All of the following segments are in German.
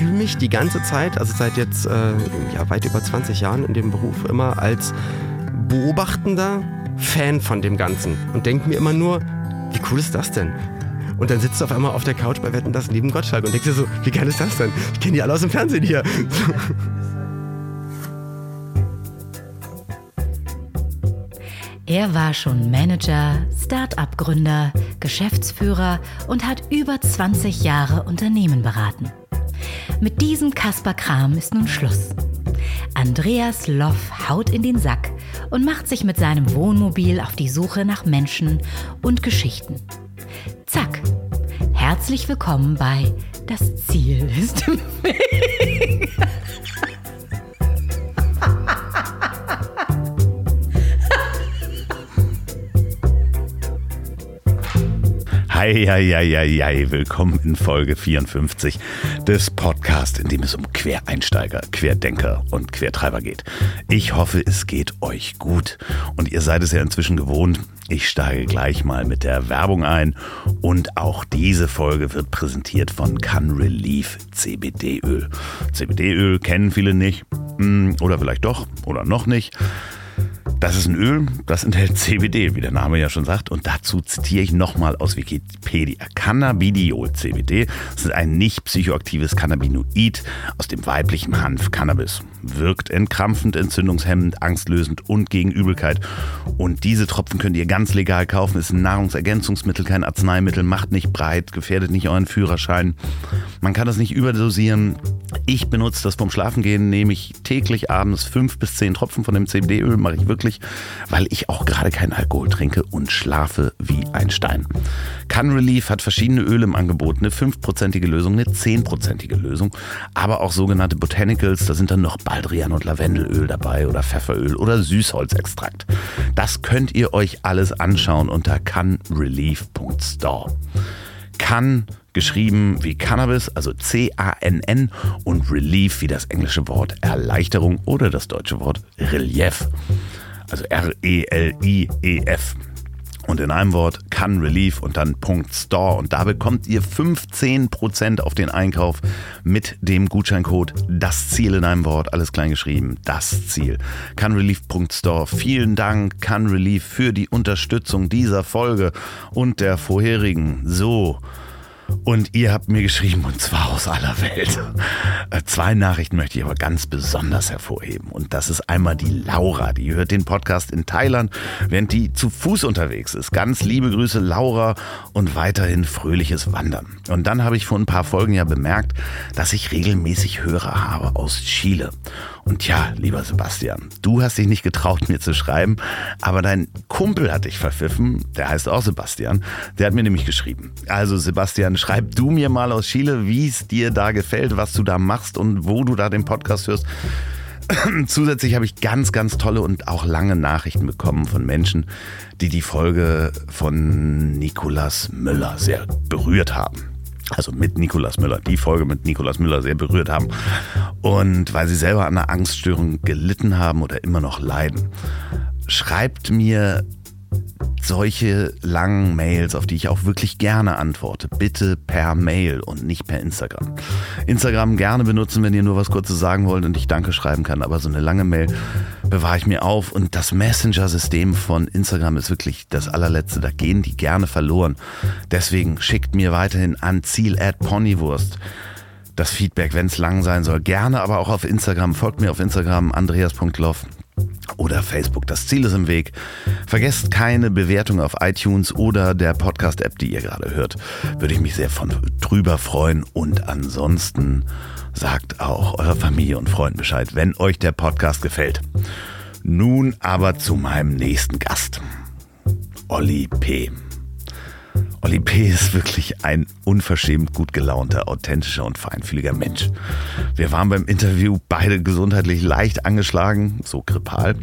fühle mich die ganze Zeit, also seit jetzt äh, ja, weit über 20 Jahren in dem Beruf, immer als beobachtender Fan von dem Ganzen und denke mir immer nur, wie cool ist das denn? Und dann sitzt du auf einmal auf der Couch bei Wetten das neben Gottschalk und denkst dir so, wie geil ist das denn? Ich kenne die alle aus dem Fernsehen hier. Er war schon Manager, Start-up-Gründer, Geschäftsführer und hat über 20 Jahre Unternehmen beraten. Mit diesem Kasper Kram ist nun Schluss. Andreas Loff haut in den Sack und macht sich mit seinem Wohnmobil auf die Suche nach Menschen und Geschichten. Zack. Herzlich willkommen bei Das Ziel ist im Weg. Eieieiei, willkommen in Folge 54 des Podcasts, in dem es um Quereinsteiger, Querdenker und Quertreiber geht. Ich hoffe, es geht euch gut und ihr seid es ja inzwischen gewohnt. Ich steige gleich mal mit der Werbung ein und auch diese Folge wird präsentiert von Can Relief CBD-Öl. CBD-Öl kennen viele nicht hm, oder vielleicht doch oder noch nicht. Das ist ein Öl, das enthält CBD, wie der Name ja schon sagt. Und dazu zitiere ich nochmal aus Wikipedia. Cannabidiol CBD ist ein nicht psychoaktives Cannabinoid aus dem weiblichen Hanf Cannabis. Wirkt entkrampfend, entzündungshemmend, angstlösend und gegen Übelkeit. Und diese Tropfen könnt ihr ganz legal kaufen. Ist ein Nahrungsergänzungsmittel, kein Arzneimittel, macht nicht breit, gefährdet nicht euren Führerschein. Man kann das nicht überdosieren. Ich benutze das vom Schlafengehen, nehme ich täglich abends fünf bis zehn Tropfen von dem CBD-Öl, mache ich wirklich wirklich, weil ich auch gerade keinen Alkohol trinke und schlafe wie ein Stein. Can Relief hat verschiedene Öle im Angebot, eine 5%ige Lösung, eine 10%ige Lösung, aber auch sogenannte Botanicals, da sind dann noch Baldrian und Lavendelöl dabei oder Pfefferöl oder Süßholzextrakt. Das könnt ihr euch alles anschauen unter canrelief.store. Can geschrieben wie Cannabis, also C-A-N-N und Relief wie das englische Wort Erleichterung oder das deutsche Wort Relief also R-E-L-I-E-F. Und in einem Wort kann Relief und dann Punkt Store. Und da bekommt ihr 15% auf den Einkauf mit dem Gutscheincode Das Ziel in einem Wort, alles klein geschrieben, das Ziel. Canrelief.store. Vielen Dank, Canrelief, für die Unterstützung dieser Folge und der vorherigen. So. Und ihr habt mir geschrieben, und zwar aus aller Welt. Äh, zwei Nachrichten möchte ich aber ganz besonders hervorheben. Und das ist einmal die Laura, die hört den Podcast in Thailand, während die zu Fuß unterwegs ist. Ganz liebe Grüße, Laura, und weiterhin fröhliches Wandern. Und dann habe ich vor ein paar Folgen ja bemerkt, dass ich regelmäßig Hörer habe aus Chile. Und ja, lieber Sebastian, du hast dich nicht getraut, mir zu schreiben, aber dein Kumpel hat dich verpfiffen, der heißt auch Sebastian, der hat mir nämlich geschrieben. Also Sebastian, schreib du mir mal aus Chile, wie es dir da gefällt, was du da machst und wo du da den Podcast hörst. Zusätzlich habe ich ganz, ganz tolle und auch lange Nachrichten bekommen von Menschen, die die Folge von Nikolas Müller sehr berührt haben also mit Nikolaus Müller, die Folge mit Nikolaus Müller sehr berührt haben. Und weil sie selber an einer Angststörung gelitten haben oder immer noch leiden. Schreibt mir solche langen Mails, auf die ich auch wirklich gerne antworte, bitte per Mail und nicht per Instagram. Instagram gerne benutzen, wenn ihr nur was Kurzes sagen wollt und ich Danke schreiben kann, aber so eine lange Mail bewahre ich mir auf und das Messenger-System von Instagram ist wirklich das allerletzte, da gehen die gerne verloren. Deswegen schickt mir weiterhin an Ziel at Ponywurst das Feedback, wenn es lang sein soll. Gerne aber auch auf Instagram. Folgt mir auf Instagram andreas.loff oder Facebook. Das Ziel ist im Weg. Vergesst keine Bewertung auf iTunes oder der Podcast-App, die ihr gerade hört. Würde ich mich sehr von drüber freuen. Und ansonsten sagt auch eurer Familie und Freunden Bescheid, wenn euch der Podcast gefällt. Nun aber zu meinem nächsten Gast. Olli P. Olli P. ist wirklich ein unverschämt gut gelaunter, authentischer und feinfühliger Mensch. Wir waren beim Interview beide gesundheitlich leicht angeschlagen, so grippal,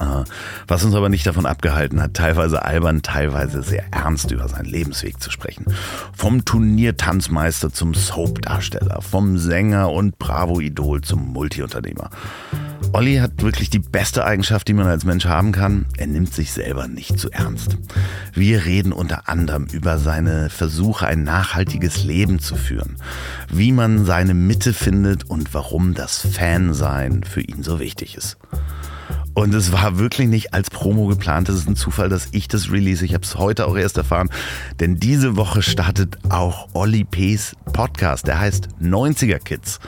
äh, was uns aber nicht davon abgehalten hat, teilweise albern, teilweise sehr ernst über seinen Lebensweg zu sprechen. Vom Turniertanzmeister zum Soap-Darsteller, vom Sänger und Bravo-Idol zum Multiunternehmer. Olli hat wirklich die beste Eigenschaft, die man als Mensch haben kann. Er nimmt sich selber nicht zu ernst. Wir reden unter anderem über seine Versuche, ein nachhaltiges Leben zu führen, wie man seine Mitte findet und warum das Fansein für ihn so wichtig ist. Und es war wirklich nicht als Promo geplant. Es ist ein Zufall, dass ich das release. Ich habe es heute auch erst erfahren. Denn diese Woche startet auch Olli P.'s Podcast. Der heißt 90er Kids.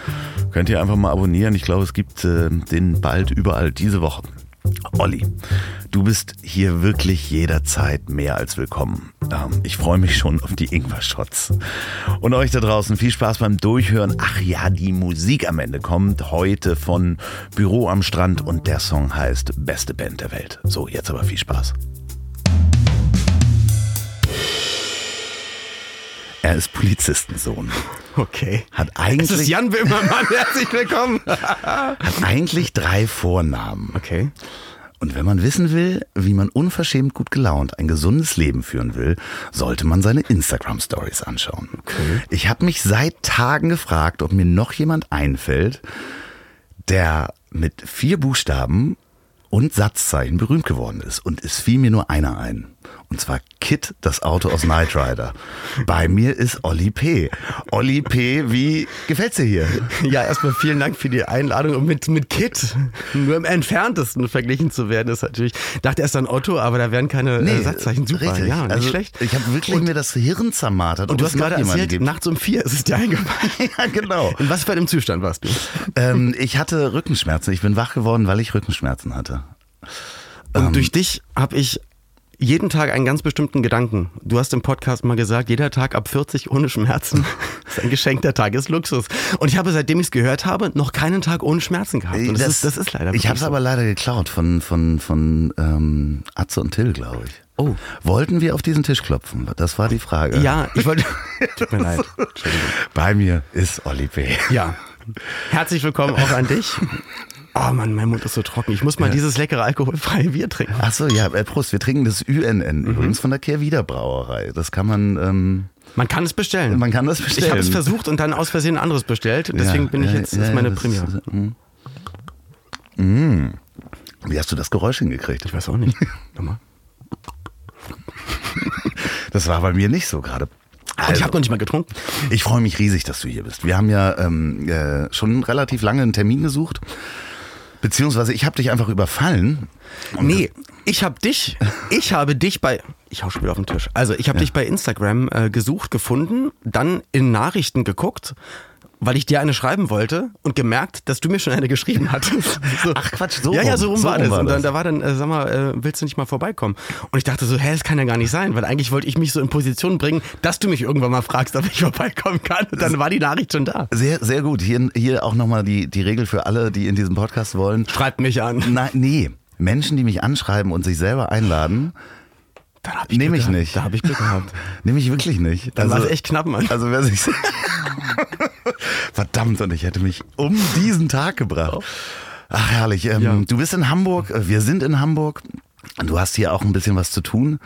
Könnt ihr einfach mal abonnieren. Ich glaube, es gibt äh, den bald überall diese Woche. Olli, du bist hier wirklich jederzeit mehr als willkommen. Ich freue mich schon auf die Ingwer-Shots. Und euch da draußen viel Spaß beim Durchhören. Ach ja, die Musik am Ende kommt heute von Büro am Strand und der Song heißt Beste Band der Welt. So, jetzt aber viel Spaß. Er ist Polizistensohn. Okay. Hat eigentlich, ist Jan Böhmermann, herzlich willkommen. hat eigentlich drei Vornamen. Okay. Und wenn man wissen will, wie man unverschämt gut gelaunt ein gesundes Leben führen will, sollte man seine Instagram-Stories anschauen. Ich habe mich seit Tagen gefragt, ob mir noch jemand einfällt, der mit vier Buchstaben und Satzzeichen berühmt geworden ist. Und es fiel mir nur einer ein. Und zwar Kit, das Auto aus Knight Rider. Bei mir ist Olli P. Olli P., wie gefällt's dir hier? Ja, erstmal vielen Dank für die Einladung. Und mit, mit Kit nur im entferntesten verglichen zu werden, ist natürlich, dachte erst an Otto, aber da wären keine äh, Satzzeichen. Super, richtig. ja, nicht also, schlecht. Ich habe wirklich Und- mir das Hirn zermartert. Und du hast gerade jemanden erzählt, gibt. nachts um vier ist es dir eingefallen. ja, genau. In was für einem Zustand warst du? ähm, ich hatte Rückenschmerzen. Ich bin wach geworden, weil ich Rückenschmerzen hatte. Und Ähm. durch dich habe ich jeden Tag einen ganz bestimmten Gedanken. Du hast im Podcast mal gesagt, jeder Tag ab 40 ohne Schmerzen ist ein Geschenk der Tagesluxus. Und ich habe, seitdem ich es gehört habe, noch keinen Tag ohne Schmerzen gehabt. Und das, ist, das ist leider Ich habe es aber leider geklaut von, von, von ähm, Atze und Till, glaube ich. Oh. Wollten wir auf diesen Tisch klopfen? Das war die Frage. Ja, ich wollte. Tut mir leid. Entschuldigung. Bei mir ist Olli P. Ja. Herzlich willkommen auch an dich. Oh Mann, mein Mund ist so trocken. Ich muss mal dieses leckere alkoholfreie Bier trinken. Ach so, ja, äh, Prost. Wir trinken das UNN Mhm. übrigens von der Kehrwieder Brauerei. Das kann man, ähm, Man kann es bestellen. man kann das bestellen. ich habe es versucht und dann aus Versehen ein anderes bestellt. Deswegen Ja, bin ich ja, jetzt, ja, das ist meine das Premiere. ist, mm. Mm. Wie hast du das Geräusch hingekriegt? Ich weiß auch nicht. Nochmal. Das war bei mir nicht so gerade. Und ich Also, habe noch nicht mal getrunken. ich freue mich riesig, dass du hier bist. Wir haben ja ähm, äh, schon relativ lange einen Termin gesucht. Beziehungsweise ich habe dich einfach überfallen. Nee, ich habe dich, ich habe dich bei, ich hau schon wieder auf den Tisch. Also ich habe dich bei Instagram äh, gesucht, gefunden, dann in Nachrichten geguckt, weil ich dir eine schreiben wollte und gemerkt, dass du mir schon eine geschrieben hattest. So. Ach, Quatsch, so Ja, ja, rum. so rum So war das. war und dann, das. da war dann, äh, sag mal, äh, willst du nicht mal vorbeikommen? Und ich dachte so, hä, das kann ja gar nicht sein, weil eigentlich wollte ich mich so in Position bringen, dass du mich irgendwann mal fragst, ob ich vorbeikommen kann. Und dann war die Nachricht schon da. Sehr, sehr gut. Hier, hier auch nochmal die, die Regel für alle, die in diesem Podcast wollen. Schreibt mich an. Nein, nee. Menschen, die mich anschreiben und sich selber einladen, Dann hab ich nehme ich nicht. Da habe ich Glück gehabt. Nehme ich wirklich nicht. Dann war es echt knapp, Mann. Also wer sich Verdammt, und ich hätte mich um diesen Tag gebracht. Ach herrlich. Ähm, Ja. Du bist in Hamburg, äh, wir sind in Hamburg. Du hast hier auch ein bisschen was zu tun.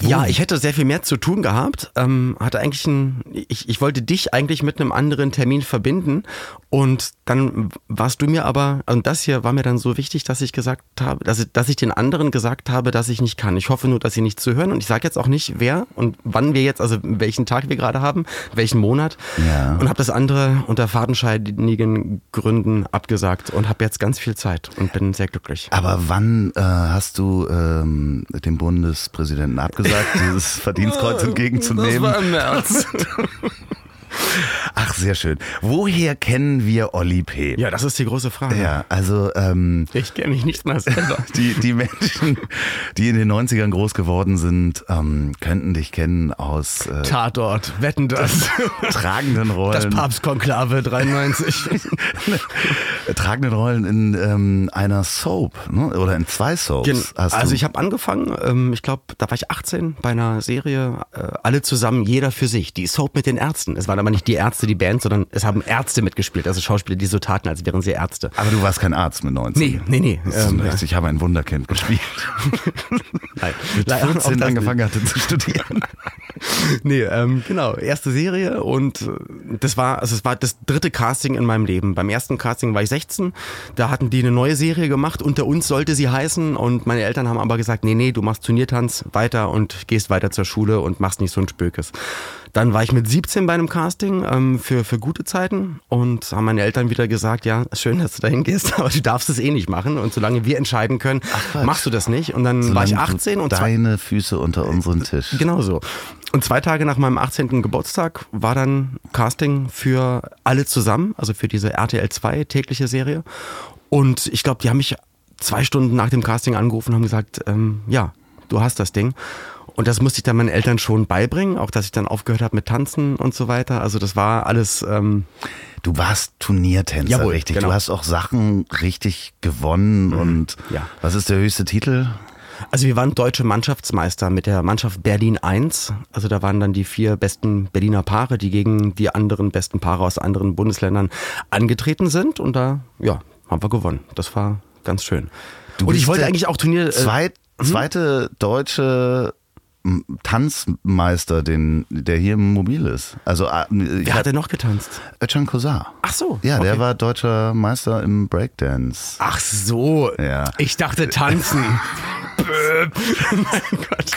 Ja, ich hätte sehr viel mehr zu tun gehabt. Ähm, hatte eigentlich ein, ich, ich wollte dich eigentlich mit einem anderen Termin verbinden und dann warst du mir aber, und das hier war mir dann so wichtig, dass ich gesagt habe, dass ich, dass ich den anderen gesagt habe, dass ich nicht kann. Ich hoffe nur, dass sie nicht zuhören und ich sage jetzt auch nicht, wer und wann wir jetzt, also welchen Tag wir gerade haben, welchen Monat Ja. und habe das andere unter fadenscheinigen Gründen abgesagt und habe jetzt ganz viel Zeit und bin sehr glücklich. Aber wann äh, hast du ähm, dem Bundespräsidenten abgesagt, dieses Verdienstkreuz entgegenzunehmen? im März. Ach, sehr schön. Woher kennen wir Olli P? ja, das ist die große Frage. Ja, also ähm, Ich kenne mich nicht mal selber. die, die Menschen, die in den 90ern groß geworden sind, ähm, könnten dich kennen aus äh, Tatort, wetten das. tragenden Rollen. Das Papstkonklave 93. tragenden Rollen in ähm, einer Soap ne? oder in zwei Soaps. Also ich habe angefangen, ähm, ich glaube, da war ich 18 bei einer Serie, äh, alle zusammen, jeder für sich. Die Soap mit den Ärzten. Es waren aber nicht die Ärzte, die Band, sondern es haben Ärzte mitgespielt, also Schauspieler, die so taten, als wären sie Ärzte. Aber du warst kein Arzt mit 19. Nee, nee, nee. Ähm, ja. Ich habe ein Wunderkind gespielt. Nein. Mit 14 angefangen hatte zu studieren. nee, ähm, genau, erste Serie und äh, das war, also es war das dritte Casting in meinem Leben. Beim ersten Casting war ich 16, da hatten die eine neue Serie gemacht, unter uns sollte sie heißen und meine Eltern haben aber gesagt, nee, nee, du machst Turniertanz weiter und gehst weiter zur Schule und machst nicht so ein Spökes. Dann war ich mit 17 bei einem Casting ähm, für, für gute Zeiten und haben meine Eltern wieder gesagt, ja, schön, dass du dahin gehst, aber du darfst es eh nicht machen und solange wir entscheiden können, Ach, machst du das nicht. Und dann solange war ich 18 und deine Füße unter unseren Tisch. Genau so. Und zwei Tage nach meinem 18. Geburtstag war dann Casting für alle zusammen, also für diese RTL 2 tägliche Serie. Und ich glaube, die haben mich zwei Stunden nach dem Casting angerufen und haben gesagt, ähm, ja, du hast das Ding. Und das musste ich dann meinen Eltern schon beibringen, auch dass ich dann aufgehört habe mit Tanzen und so weiter. Also das war alles. Ähm du warst Turniertänzer, Jawohl, richtig. Genau. Du hast auch Sachen richtig gewonnen. Mhm. Und ja. was ist der höchste Titel? Also wir waren deutsche Mannschaftsmeister mit der Mannschaft Berlin 1. Also da waren dann die vier besten Berliner Paare, die gegen die anderen besten Paare aus anderen Bundesländern angetreten sind. Und da, ja, haben wir gewonnen. Das war ganz schön. Du und ich wollte eigentlich auch Turnier. Äh, Zweit, hm? zweite deutsche Tanzmeister, den, der hier im Mobil ist. Also, äh, Wer hat denn noch getanzt? Özcan Kosar. Ach so. Ja, okay. der war deutscher Meister im Breakdance. Ach so. Ja. Ich dachte tanzen. mein Gott.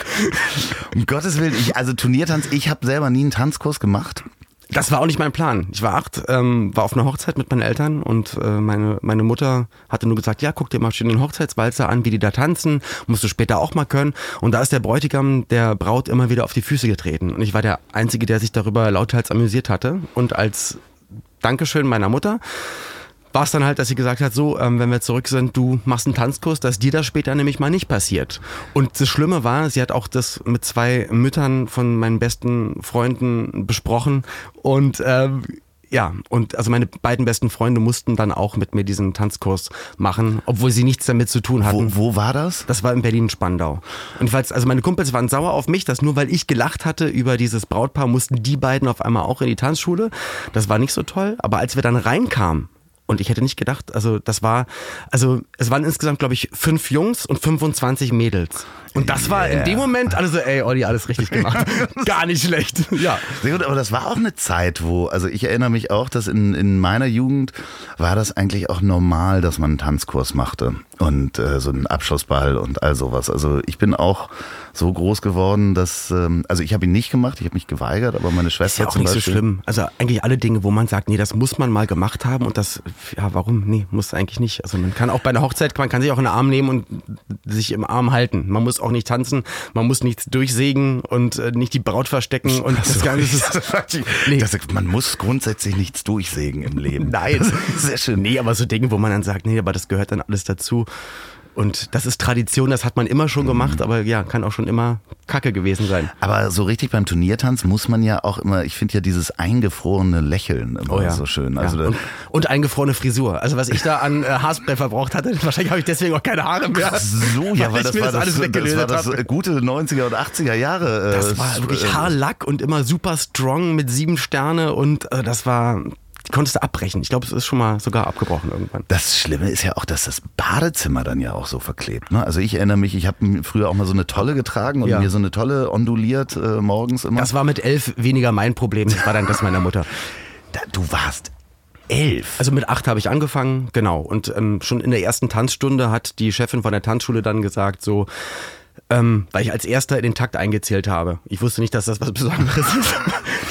Um Gottes Willen, ich, also Turniertanz, ich habe selber nie einen Tanzkurs gemacht. Das war auch nicht mein Plan. Ich war acht, ähm, war auf einer Hochzeit mit meinen Eltern und äh, meine, meine Mutter hatte nur gesagt, ja, guck dir mal schön den Hochzeitswalzer an, wie die da tanzen, musst du später auch mal können. Und da ist der Bräutigam der Braut immer wieder auf die Füße getreten. Und ich war der Einzige, der sich darüber lauthals amüsiert hatte. Und als Dankeschön meiner Mutter war es dann halt, dass sie gesagt hat, so, ähm, wenn wir zurück sind, du machst einen Tanzkurs, dass dir das später nämlich mal nicht passiert. Und das Schlimme war, sie hat auch das mit zwei Müttern von meinen besten Freunden besprochen und ähm, ja, und also meine beiden besten Freunde mussten dann auch mit mir diesen Tanzkurs machen, obwohl sie nichts damit zu tun hatten. Wo, wo war das? Das war in Berlin-Spandau. Und falls, also meine Kumpels waren sauer auf mich, dass nur weil ich gelacht hatte über dieses Brautpaar, mussten die beiden auf einmal auch in die Tanzschule. Das war nicht so toll. Aber als wir dann reinkamen, und ich hätte nicht gedacht, also das war, also es waren insgesamt, glaube ich, fünf Jungs und 25 Mädels. Und das war yeah. in dem Moment also, ey, Olli, alles richtig gemacht. Gar nicht schlecht. Ja. Sehr gut, aber das war auch eine Zeit, wo, also ich erinnere mich auch, dass in, in meiner Jugend war das eigentlich auch normal, dass man einen Tanzkurs machte und äh, so einen Abschlussball und all sowas. Also ich bin auch so groß geworden, dass, ähm, also ich habe ihn nicht gemacht, ich habe mich geweigert, aber meine Schwester ist ja auch nicht Beispiel, so schlimm. Also eigentlich alle Dinge, wo man sagt, nee, das muss man mal gemacht haben und das, ja, warum? Nee, muss eigentlich nicht. Also man kann auch bei einer Hochzeit, man kann sich auch in den Arm nehmen und sich im Arm halten. Man muss auch nicht tanzen, man muss nichts durchsägen und äh, nicht die Braut verstecken und das, das Ganze ist. nee. das, man muss grundsätzlich nichts durchsägen im Leben. Nein, sehr schön. Nee, aber so Dinge, wo man dann sagt, nee, aber das gehört dann alles dazu. Und das ist Tradition, das hat man immer schon gemacht, mhm. aber ja, kann auch schon immer Kacke gewesen sein. Aber so richtig beim Turniertanz muss man ja auch immer, ich finde ja dieses eingefrorene Lächeln immer oh ja. so schön. Also ja. und, und, eingefrorene Frisur. Also was ich da an äh, Haarspray verbraucht hatte, wahrscheinlich habe ich deswegen auch keine Haare mehr. Ach so, ja, weil, weil das, war das, das, das, war das gute 90er und 80er Jahre. Äh, das war wirklich äh, Haarlack und immer super strong mit sieben Sterne und äh, das war konntest du abbrechen. Ich glaube, es ist schon mal sogar abgebrochen irgendwann. Das Schlimme ist ja auch, dass das Badezimmer dann ja auch so verklebt. Ne? Also ich erinnere mich, ich habe früher auch mal so eine Tolle getragen und ja. mir so eine Tolle onduliert äh, morgens immer. Das war mit elf weniger mein Problem. Das war dann das meiner Mutter. du warst elf. Also mit acht habe ich angefangen, genau. Und ähm, schon in der ersten Tanzstunde hat die Chefin von der Tanzschule dann gesagt, so, ähm, weil ich als erster in den Takt eingezählt habe. Ich wusste nicht, dass das was Besonderes ist.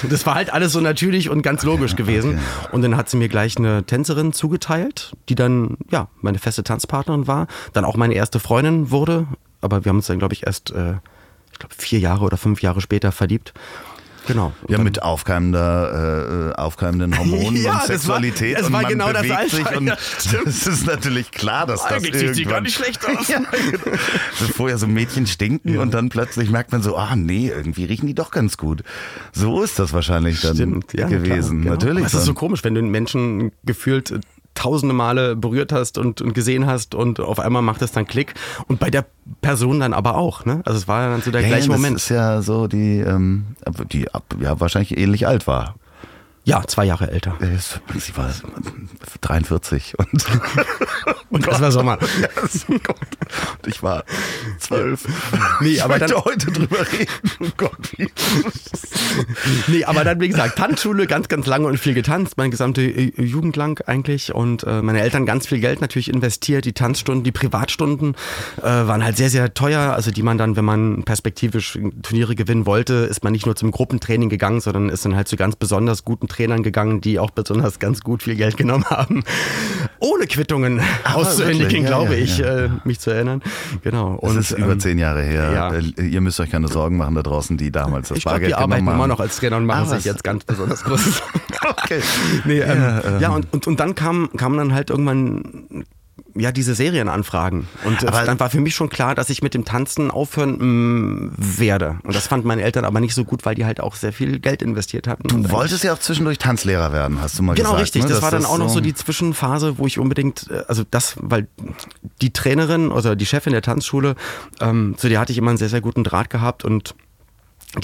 Das war halt alles so natürlich und ganz logisch gewesen. Und dann hat sie mir gleich eine Tänzerin zugeteilt, die dann ja meine feste Tanzpartnerin war, dann auch meine erste Freundin wurde. Aber wir haben uns dann, glaube ich, erst äh, ich glaube vier Jahre oder fünf Jahre später verliebt. Genau. ja, mit aufkeimender, äh, aufkeimenden Hormonen ja, und Sexualität. Das war, das war genau das Alter. Und das ist natürlich klar, dass das Eigentlich sieht gar nicht schlecht aus. ja, genau. vorher so Mädchen stinken ja. und dann plötzlich merkt man so, ah nee, irgendwie riechen die doch ganz gut. So ist das wahrscheinlich dann Stimmt, ja, gewesen. Klar, genau. Natürlich. Das ist so komisch, wenn du einen Menschen gefühlt tausende Male berührt hast und, und gesehen hast und auf einmal macht es dann Klick. Und bei der Person dann aber auch, ne? Also es war dann so der ja, gleiche ja, Moment. Das ist ja so die, ähm, die ja wahrscheinlich ähnlich alt war. Ja, zwei Jahre älter. Äh, Sie war 43 und, Und das war Sommer. Ja, so Gott. Und ich war zwölf. Nee, ich aber möchte dann- heute drüber reden. Oh Gott, wie. Nee, aber dann, wie gesagt, Tanzschule, ganz, ganz lange und viel getanzt, meine gesamte äh, Jugend lang eigentlich. Und äh, meine Eltern ganz viel Geld natürlich investiert. Die Tanzstunden, die Privatstunden äh, waren halt sehr, sehr teuer. Also die man dann, wenn man perspektivisch Turniere gewinnen wollte, ist man nicht nur zum Gruppentraining gegangen, sondern ist dann halt zu ganz besonders guten Trainern gegangen, die auch besonders ganz gut viel Geld genommen haben. Ohne Quittungen auszuhändigen, wirklich? Ja, glaube ja, ich, ja. Äh, mich zu erinnern. Genau. Das ist über ähm, zehn Jahre her. Äh, Ihr müsst euch keine Sorgen machen da draußen, die damals das ich Bargeld die arbeiten genommen immer haben. noch als Trainer und machen Ah, sich jetzt ganz besonders groß. Okay. Nee, ähm, Ja, ähm. und, und, und dann kamen kam dann halt irgendwann ja diese Serienanfragen und Aber- dann war für mich schon klar, dass ich mit dem Tanzen aufhören mh, werde und das fanden meine Eltern aber nicht so gut, weil die halt auch sehr viel Geld investiert hatten. Du wolltest ja auch zwischendurch Tanzlehrer werden, hast du mal Genau, gesagt. richtig. ne? Das Dass war dann auch noch so die Zwischenphase, wo ich unbedingt, äh, also das, weil die Trainerin oder die Chefin der Tanzschule, ähm, zu der hatte ich immer einen sehr, sehr guten Draht gehabt und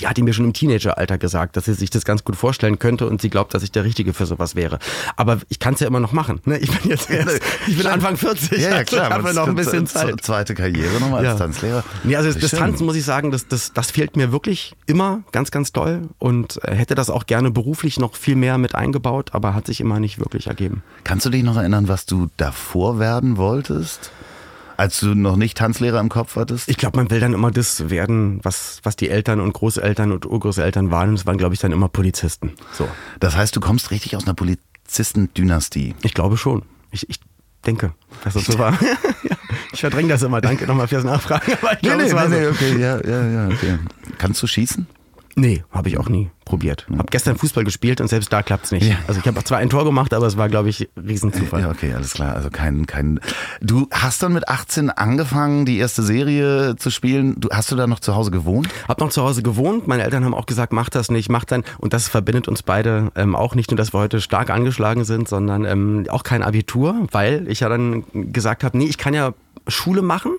die hatte mir schon im Teenageralter gesagt, dass sie sich das ganz gut vorstellen könnte und sie glaubt, dass ich der Richtige für sowas wäre. Aber ich kann es ja immer noch machen. Ne? Ich bin jetzt erst, ich bin Anfang 40, Ja, ja, also klar. ich habe aber noch ein bisschen Zeit. Zweite Karriere nochmal als Ja. Tanzlehrer. Nee, also das. Tanzen muss ich sagen, das, das, das fehlt mir wirklich immer ganz, ganz doll und äh, hätte das auch gerne beruflich noch viel mehr mit eingebaut, aber hat sich immer nicht wirklich ergeben. Kannst du dich noch erinnern, was du davor werden wolltest? Als du noch nicht Tanzlehrer im Kopf hattest? Ich glaube, man will dann immer das werden, was, was die Eltern und Großeltern und Urgroßeltern waren. Und das waren, glaube ich, dann immer Polizisten. So. Das heißt, du kommst richtig aus einer Polizistendynastie. Ich glaube schon. Ich, ich denke, dass das so war. ich verdränge das immer. Danke nochmal fürs Nachfragen. Aber ich glaube, es war so. okay, ja, ja, ja, okay. Kannst du schießen? Nee, habe ich auch nie probiert. Hab gestern Fußball gespielt und selbst da klappt's nicht. Ja. Also ich habe zwar ein Tor gemacht, aber es war, glaube ich, Riesenzufall. Ja, okay, alles klar. Also kein, kein. Du hast dann mit 18 angefangen, die erste Serie zu spielen. Du, hast du da noch zu Hause gewohnt? Hab noch zu Hause gewohnt. Meine Eltern haben auch gesagt, mach das nicht, mach dann. Und das verbindet uns beide ähm, auch nicht nur, dass wir heute stark angeschlagen sind, sondern ähm, auch kein Abitur, weil ich ja dann gesagt habe, nee, ich kann ja Schule machen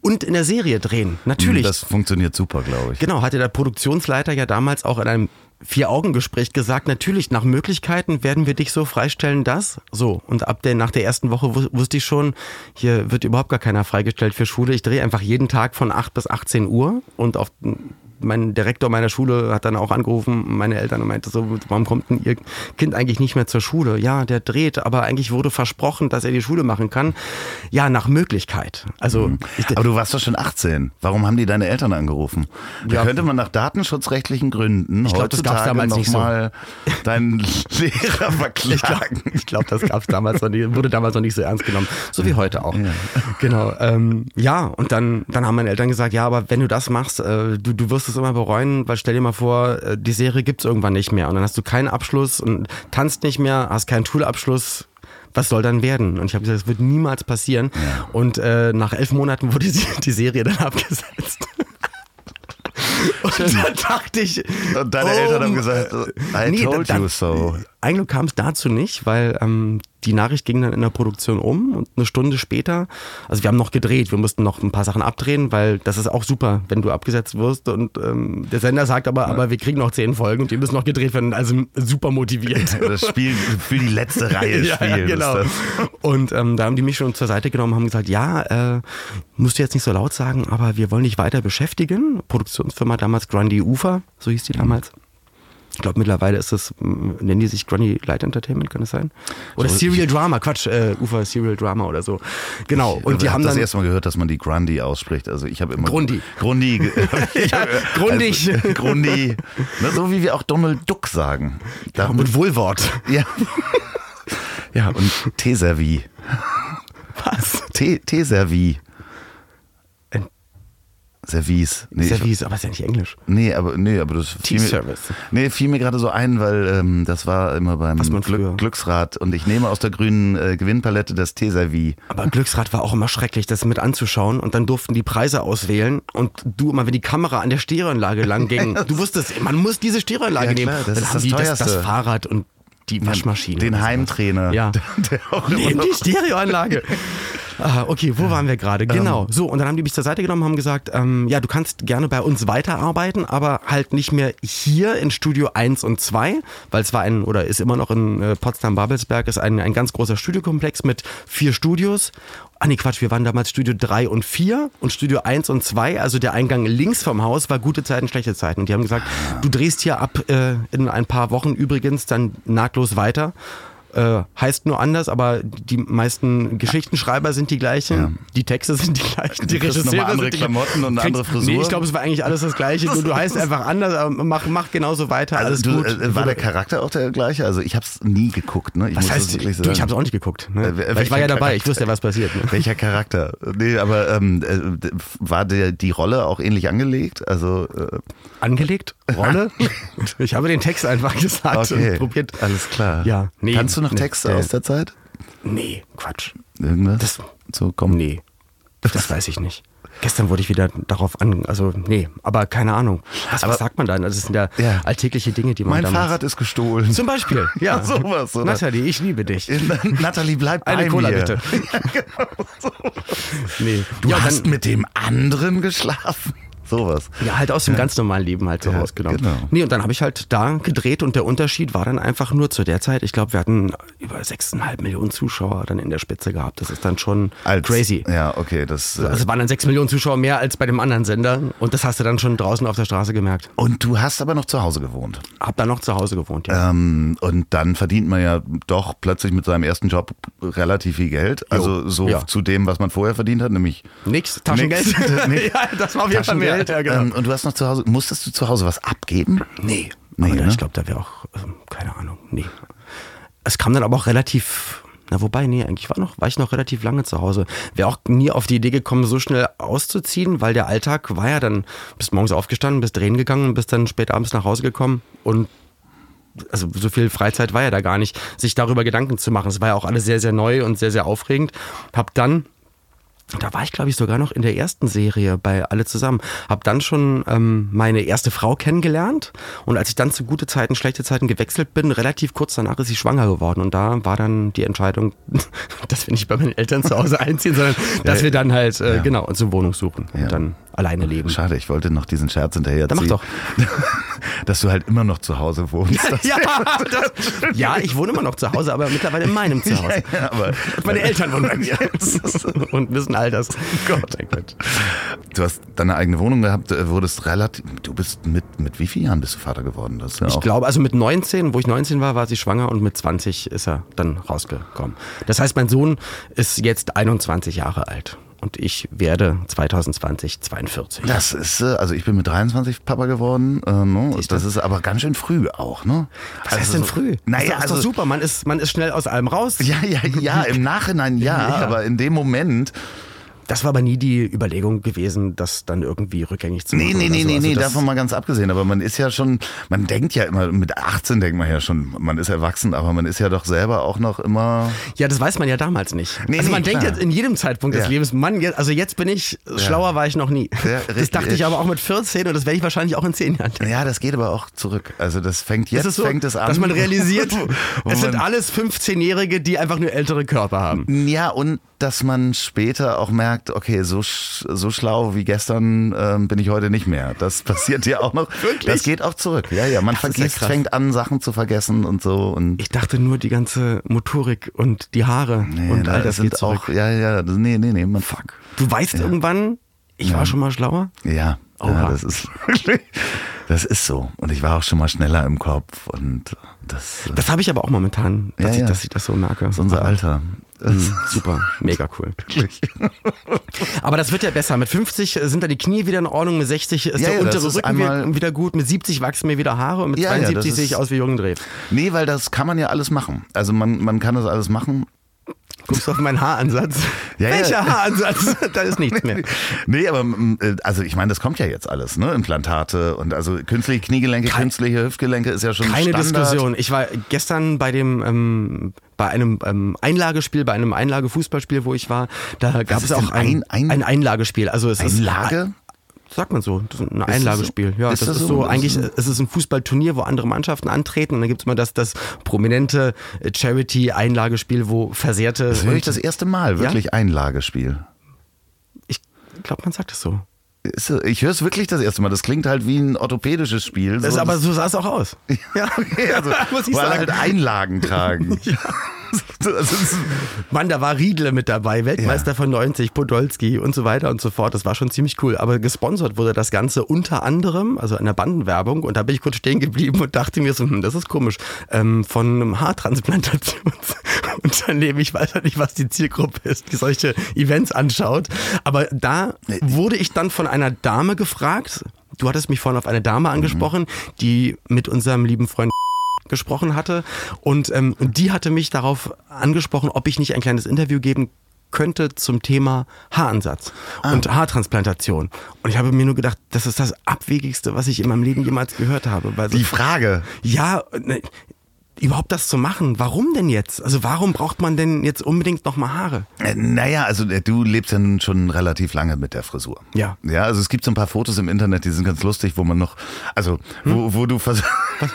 und in der Serie drehen. Natürlich. Das funktioniert super, glaube ich. Genau, hatte der Produktionsleiter ja damals auch in einem Vier-Augen-Gespräch gesagt, natürlich, nach Möglichkeiten werden wir dich so freistellen, dass so. Und ab der, nach der ersten Woche wus- wusste ich schon, hier wird überhaupt gar keiner freigestellt für Schule. Ich drehe einfach jeden Tag von 8 bis 18 Uhr und auf mein Direktor meiner Schule hat dann auch angerufen, meine Eltern und meinte so, warum kommt denn ihr Kind eigentlich nicht mehr zur Schule? Ja, der dreht, aber eigentlich wurde versprochen, dass er die Schule machen kann. Ja, nach Möglichkeit. Also ich, Aber du warst doch schon 18. Warum haben die deine Eltern angerufen? Da Ja. könnte man nach datenschutzrechtlichen Gründen Ich glaub, das heutzutage damals noch nicht so. mal deinen Lehrer Ich glaube, verklagen. ich glaub, das gab's damals noch nicht, wurde damals noch nicht so ernst genommen. So wie heute auch. Genau. Ähm, ja, und dann, dann haben meine Eltern gesagt, ja, aber wenn du das machst, äh, du, du wirst es immer bereuen, weil stell dir mal vor, äh, die Serie gibt's irgendwann nicht mehr. Und dann hast du keinen Abschluss und tanzt nicht mehr, hast keinen Schulabschluss. Was soll dann werden? Und ich habe gesagt, das wird niemals passieren. Und äh, nach elf Monaten wurde die, die Serie dann abgesetzt. Und dann dachte ich. Und deine Eltern haben oh, gesagt, I nee, told dann- you so. Eigentlich kam es dazu nicht, weil ähm, die Nachricht ging dann in der Produktion um und eine Stunde später, also wir haben noch gedreht, wir mussten noch ein paar Sachen abdrehen, weil das ist auch super, wenn du abgesetzt wirst und ähm, der Sender sagt aber, aber wir kriegen noch zehn Folgen und die müssen noch gedreht werden, also super motiviert. Das Spiel für die letzte Reihe ja, spielen. ja, genau. Und ähm, da haben die mich schon zur Seite genommen und haben gesagt, ja, äh, musst du jetzt nicht so laut sagen, aber wir wollen dich weiter beschäftigen. Produktionsfirma damals Grundy Ufer, so hieß die damals. Ich glaube, mittlerweile ist es, nennen die sich Grundy Light Entertainment, kann es sein? Oder So, Serial Drama, Quatsch, äh, Ufer Serial Drama oder so. Genau. das. Und die ich haben das dann. erste Mal gehört, dass man die Grundy ausspricht. Also ich habe immer Grundy. Grundy. Ja, grundig. Also, Grundy. Na, so wie wir auch Donald Duck sagen. Da, und Wohlwort. ja. ja, und Teservie. Was? Ein Service. Nee, ich- Service, aber ist ja nicht Englisch. Nee, aber nee, aber das fiel mir, nee, fiel mir gerade so ein, weil ähm, das war immer beim Glück, Glücksrad und ich nehme aus der grünen äh, Gewinnpalette das Teservie. Aber Glücksrad war auch immer schrecklich, das mit anzuschauen und dann durften die Preise auswählen und du immer, wenn die Kamera an der Stereoanlage lang ging, du wusstest, man muss diese Stereoanlage Ja, nehmen. klar, das dann ist haben das die das, das. Fahrrad und die Waschmaschine. Den. Heimtrainer. Ja. Der Nehmen noch die Stereoanlage. Ah, okay, wo waren wir gerade? Genau. So, und dann haben die mich zur Seite genommen und haben gesagt, ähm, ja, du kannst gerne bei uns weiterarbeiten, aber halt nicht mehr hier in Studio 1 und 2, weil es war ein, oder ist immer noch in äh, Potsdam-Babelsberg, ist ein, ein ganz großer Studiokomplex mit vier Studios. Ah nee, Quatsch, wir waren damals Studio 3 und 4 und Studio 1 und 2, also der Eingang links vom Haus war gute Zeiten, schlechte Zeiten. Und die haben gesagt, du drehst hier ab äh, in ein paar Wochen übrigens dann nahtlos weiter. Äh, heißt nur anders, aber die meisten Geschichtenschreiber sind die gleichen, Ja. die Texte sind die gleichen, die Du Regisseure andere sind die Klamotten und eine andere Frisur. Nee, ich glaube, es war eigentlich alles das Gleiche. Nur du heißt einfach anders, aber mach, mach genauso weiter, alles Also du, gut. äh, war der Charakter auch der gleiche? Also ich habe es nie geguckt. Ne? Ich was heißt, du, sagen. ich habe es auch nicht geguckt. Ne? Äh, ich war ja dabei, ich Charakter? wusste ja, was passiert. Ne? Welcher Charakter? Nee, aber ähm, äh, war der, die Rolle auch ähnlich angelegt? Also äh, Angelegt? Rolle? ich habe den Text einfach gesagt okay, und probiert. alles klar. Ja, nee, Kannst du noch nee, Texte der- aus der Zeit? Nee, Quatsch. Irgendwas? Das- so komm. Nee, das weiß ich nicht. Gestern wurde ich wieder darauf an, also nee, aber keine Ahnung. Was, Aber- was sagt man dann? Also, Das sind ja, Ja. alltägliche Dinge, die man Mein damals... Fahrrad ist gestohlen. Zum Beispiel, ja. Sowas, oder? Nathalie, ich liebe dich. Nathalie, bleib bei Eine mir. Cola bitte. Nee. Du ja, hast dann, mit dem anderen geschlafen. Sowas. ja, halt aus dem ganz normalen Leben halt so Ja, rausgenommen. genau. Nee, und dann habe ich halt da gedreht und der Unterschied war dann einfach nur zu der Zeit, ich glaube, wir hatten über 6,5 Millionen Zuschauer dann in der Spitze gehabt. Das ist dann schon Als, crazy. Ja, okay. Das, äh, Also es waren dann 6 Millionen Zuschauer mehr als bei dem anderen Sender und das hast du dann schon draußen auf der Straße gemerkt. und du hast aber noch zu Hause gewohnt. Hab dann noch zu Hause gewohnt, ja. Ähm, und dann verdient man ja doch plötzlich mit seinem ersten Job relativ viel Geld. Also so ja. zu dem, was man vorher verdient hat, nämlich Nix, Taschengeld. Nix. Nix. ja, das war auf jeden Fall mehr. Taschengeld. Ja, genau. ähm, und du hast noch zu Hause, musstest du zu Hause was abgeben? Nee, Nee, ne? ich glaube, da wäre auch, ähm, keine Ahnung, nee. Es kam dann aber auch relativ, na wobei, nee, eigentlich war, noch, war ich noch relativ lange zu Hause. Wäre auch nie auf die Idee gekommen, so schnell auszuziehen, weil der Alltag war ja dann, bist morgens aufgestanden, bist drehen gegangen, bist dann spät abends nach Hause gekommen und also so viel Freizeit war ja da gar nicht, sich darüber Gedanken zu machen. Es war ja auch alles sehr, sehr neu und sehr, sehr aufregend. Hab dann da war ich, glaube ich, sogar noch in der ersten Serie bei Alle zusammen. Hab dann schon ähm, meine erste Frau kennengelernt. Und als ich dann zu gute Zeiten, schlechte Zeiten gewechselt bin, relativ kurz danach ist sie schwanger geworden. Und da war dann die Entscheidung, dass wir nicht bei meinen Eltern zu Hause einziehen, sondern dass wir dann halt, äh, Ja. genau, uns eine Wohnung suchen Ja. und dann alleine leben. Schade, ich wollte noch diesen Scherz hinterher Dann mach ziehen. doch. Dass du halt immer noch zu Hause wohnst. Ja, das, ja, ich wohne immer noch zu Hause, aber mittlerweile in meinem Zuhause. Ja, aber Und meine Eltern wohnen bei mir. Und wissen all das. Gott, mein Gott. du hast deine eigene Wohnung gehabt, äh, wurdest relativ. Du bist mit, mit wie vielen Jahren bist du Vater geworden? Das ja Ich glaube, also mit 19, wo ich 19 war, war sie schwanger und mit 20 ist er dann rausgekommen. Das heißt, mein Sohn ist jetzt 21 Jahre alt und ich werde 2020 42. Das ist, äh, also ich bin mit 23 Papa geworden. Äh, ne? Siehst du? Das ist aber ganz schön früh auch, ne? Was heißt denn früh? Naja, ist ist also doch super. Man ist, man ist schnell aus allem raus. Ja, ja, ja, im Nachhinein ja, Ja. aber in dem Moment. Das war aber nie die Überlegung gewesen, das dann irgendwie rückgängig zu machen. Nee, nee, nee, so. nee, Also nee, das- davon mal ganz abgesehen. Aber man ist ja schon, man denkt ja immer, mit 18 denkt man ja schon, man ist erwachsen, aber man ist ja doch selber auch noch immer. Ja, das weiß man ja damals nicht. Nee, also man nee, denkt jetzt in jedem Zeitpunkt Ja. des Lebens, Mann, also jetzt bin ich, schlauer war ich noch nie. Ja, das dachte ich aber auch mit 14 und das werde ich wahrscheinlich auch in 10 Jahren. Ja, das geht aber auch zurück. Also das fängt jetzt, ist so, fängt es an. dass man realisiert, es sind alles 15-Jährige, die einfach nur ältere Körper haben. Ja, und dass man später auch merkt, okay, so, so schlau wie gestern ähm, bin ich heute nicht mehr. Das passiert ja auch noch. Wirklich? Das geht auch zurück. Ja, ja, man Das ja vergisst, krass. fängt an, Sachen zu vergessen und so. Und Ich dachte nur die ganze Motorik und die Haare nee, und da all das sind geht zurück. auch, ja, ja, das- nee, nee, nee, man, fuck. Du weißt irgendwann, ich war schon mal schlauer. Ja, ja, Oha. das ist das ist so. Und ich war auch schon mal schneller im Kopf und das, Das habe ich aber auch momentan, dass, Ja, ich, ja. dass ich das so merke. ist unser Alter. Mhm, Super, mega cool. Aber das wird ja besser. Mit 50 sind da die Knie wieder in Ordnung, mit 60 ist Ja, der ja, untere ist Rücken wieder, gut, mit 70 wachsen mir wieder Haare und mit Ja, ja, 72 das sehe ich aus wie Jürgen Dreh. Nee, weil das kann man ja alles machen. Also man, man kann das alles machen. Guckst du auf meinen Haaransatz? Ja, ja. Welcher Haaransatz? da ist nichts mehr. Nee, aber mm, äh, also ich meine, das kommt ja jetzt alles, ne? Implantate und also künstliche Kniegelenke, künstliche Hüftgelenke ist ja schon Keine Standard. Diskussion. Ich war gestern bei dem ähm, bei einem ähm, Einlagespiel, bei einem Einlagefußballspiel, wo ich war, da gab es auch ein, ein- ein- ein Einlagespiel. Also es ist Einlage? Sagt man so, das ist ein Einlagespiel. Ja, Ist das, das ist so? so, Das eigentlich, ist- es ist ein Fußballturnier, wo andere Mannschaften antreten und dann gibt es mal das, das prominente äh, Charity-Einlagespiel, wo Versehrte. Das höre ich das erste Mal, Ja? wirklich Einlagespiel. Ich glaube, man sagt es so. Ist so- Ich höre es wirklich das erste Mal. Das klingt halt wie ein orthopädisches Spiel. Das ist So, aber so sah es auch aus. Ja, also, muss ich weil sagen. halt Einlagen tragen. Also es ist- Mann, da war Riedle mit dabei, Weltmeister von 90, Podolski und so weiter und so fort. Das war schon ziemlich cool. Aber gesponsert wurde das Ganze unter anderem, also in der Bandenwerbung, und da bin ich kurz stehen geblieben und dachte mir so, hm, das ist komisch, ähm, von einem Haartransplantationsunternehmen. Ich weiß ja nicht, was die Zielgruppe ist, die solche Events anschaut. Aber da wurde ich dann von einer Dame gefragt. Du hattest mich vorhin auf eine Dame angesprochen, die mit unserem lieben Freund gesprochen hatte. Und, ähm, und die hatte mich darauf angesprochen, ob ich nicht ein kleines Interview geben könnte zum Thema Haaransatz und Haartransplantation. Und ich habe mir nur gedacht, das ist das Abwegigste, was ich in meinem Leben jemals gehört habe. Weil Die Frage. ja, ne, überhaupt das zu machen. Warum denn jetzt? Also warum braucht man denn jetzt unbedingt nochmal Haare? Äh, Naja, also äh, du lebst ja nun schon relativ lange mit der Frisur. Ja. Ja, also es gibt so ein paar Fotos im Internet, die sind ganz lustig, wo man noch, also wo, wo du versuchst.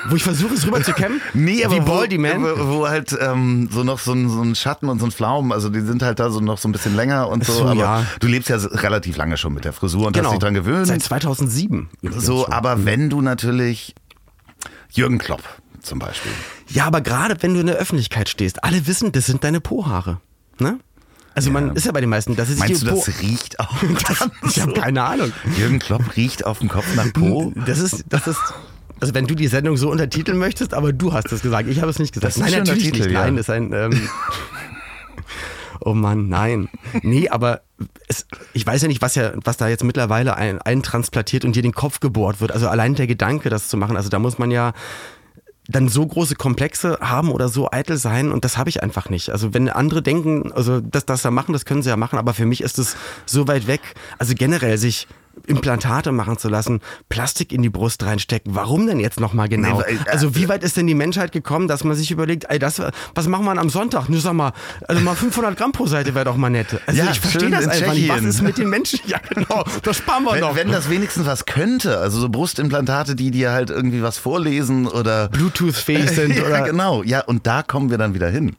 Wo ich versuche, es rüber zu kämmen? Nee, aber Wie wo, Baldy Man? Wo, wo halt ähm, so noch so ein, so ein Schatten und so ein Pflaumen, also die sind halt da so noch so ein bisschen länger und so. So, aber ja. du lebst ja relativ lange schon mit der Frisur und hast dich dran gewöhnt. Genau. Seit 2007. übrigens so, aber wenn du natürlich Jürgen Klopp zum Beispiel. Ja, aber gerade wenn du in der Öffentlichkeit stehst, alle wissen, das sind deine Po-Haare. Ne? Also man ist ja bei den meisten, das ist Meinst du, Po das riecht auch? das, ich habe keine Ahnung. Jürgen Klopp riecht auf dem Kopf nach Po? Das ist, das ist, also wenn du die Sendung so untertiteln möchtest, aber du hast es gesagt, ich habe es nicht gesagt. Nein, natürlich Titel, nicht. ja. Nein, ist ein. Ähm, oh Mann, nein. Nee, aber es, ich weiß ja nicht, was ja, was da jetzt mittlerweile ein, eintransplantiert und dir den Kopf gebohrt wird. Also allein der Gedanke, das zu machen, also da muss man ja dann so große Komplexe haben oder so eitel sein und das habe ich einfach nicht. Also wenn andere denken, also das, das da machen, das können sie ja machen, aber für mich ist es so weit weg. Also generell sich Implantate machen zu lassen, Plastik in die Brust reinstecken. Warum denn jetzt nochmal genau? Nee, äh, Also wie weit ist denn die Menschheit gekommen, dass man sich überlegt, ey, das, was machen wir am Sonntag? Nur sag mal, also mal 500 Gramm pro Seite wäre doch mal nett. Also Ja, ich verstehe das in einfach nicht. Was ist mit den Menschen? Ja genau, das sparen wir noch. Wenn, wenn das wenigstens was könnte, also so Brustimplantate, die dir halt irgendwie was vorlesen oder Bluetooth-fähig sind ja, oder genau. Ja, und da kommen wir dann wieder hin.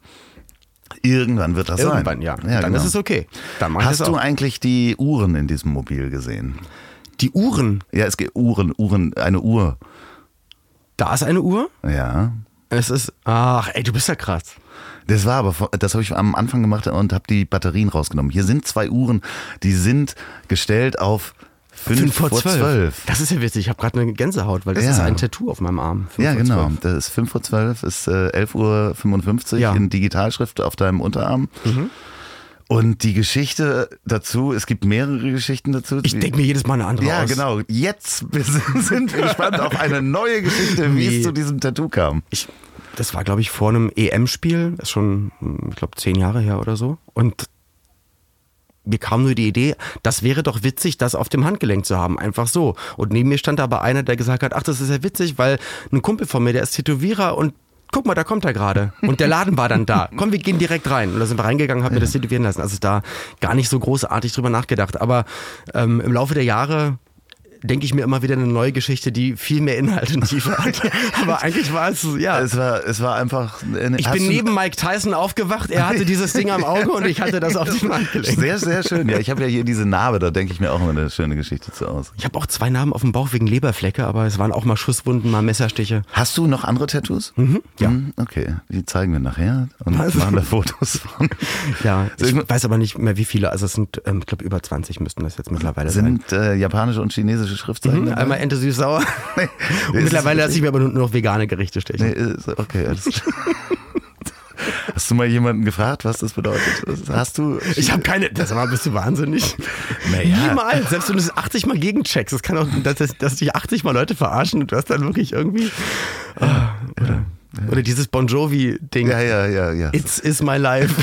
Irgendwann wird das irgendwann, sein. ja. Dann genau. ist es okay. Dann mach Hast du eigentlich die Uhren in diesem Mobil gesehen? Die Uhren. Ja, es gibt Uhren, Uhren, eine Uhr. Da ist eine Uhr. Ja. Es ist, ach, ey, du bist ja krass. Das war aber, das habe ich am Anfang gemacht und habe die Batterien rausgenommen. Hier sind zwei Uhren, die sind gestellt auf 5 vor 12. Das ist ja witzig. Ich habe gerade eine Gänsehaut, weil das Ja. ist ein Tattoo auf meinem Arm. Fünf Ja, vor genau. 12. Das ist 5 vor 12, ist äh, 11.55 Uhr Ja. in Digitalschrift auf deinem Unterarm. Mhm. Und die Geschichte dazu, es gibt mehrere Geschichten dazu. Ich denke mir jedes Mal eine andere Ja, aus. genau. Jetzt sind wir gespannt auf eine neue Geschichte, wie Nee. es zu diesem Tattoo kam. Ich, das war, glaube ich, vor einem EM-Spiel. Das ist schon, hm, ich glaube, zehn Jahre her oder so. Und mir kam nur die Idee, das wäre doch witzig, das auf dem Handgelenk zu haben. Einfach so. Und neben mir stand aber einer, der gesagt hat, ach, das ist ja witzig, weil ein Kumpel von mir, der ist Tätowierer und Guck mal, da kommt er gerade. Und der Laden war dann da. Komm, wir gehen direkt rein. Und da sind wir reingegangen, haben mir das tätowieren lassen. Also da gar nicht so großartig drüber nachgedacht. Aber ähm, im Laufe der Jahre denke ich mir immer wieder eine neue Geschichte, die viel mehr Inhalt und Tiefe hat. Aber eigentlich war es, ja. Es war, es war einfach. eine- Ich bin neben Mike Tyson aufgewacht. Er hatte dieses Ding am Auge und ich hatte das auf dem Handgelenk. Sehr, sehr schön. Ja, ich habe ja hier diese Narbe, da denke ich mir auch immer eine schöne Geschichte zu aus. Ich habe auch zwei Narben auf dem Bauch wegen Leberflecke, aber es waren auch mal Schusswunden, mal Messerstiche. Hast du noch andere Tattoos? Mhm, ja. Hm, Okay, die zeigen wir nachher und Was? machen da Fotos von. Ja, ich weiß aber nicht mehr wie viele. Also es sind, ähm, ich glaube, über 20 müssten das jetzt mittlerweile sein. Sind äh, japanische und chinesische Schriftzeichen? Mhm, einmal Ente süß-sauer. Nee, Und mittlerweile lasse ich mir aber nur noch vegane Gerichte stechen. Nee, okay, alles klar. Hast du mal jemanden gefragt, was das bedeutet? Hast du? Ich habe keine. Das mal, bist du wahnsinnig? Naja. Niemals. Selbst wenn du es 80 Mal gegencheckst, das kann auch, dass, dass, dich 80 Mal Leute verarschen und du hast dann wirklich irgendwie. ah, oder, oder dieses Bon Jovi-Ding. Ja, ja, ja, ja. It's is my life.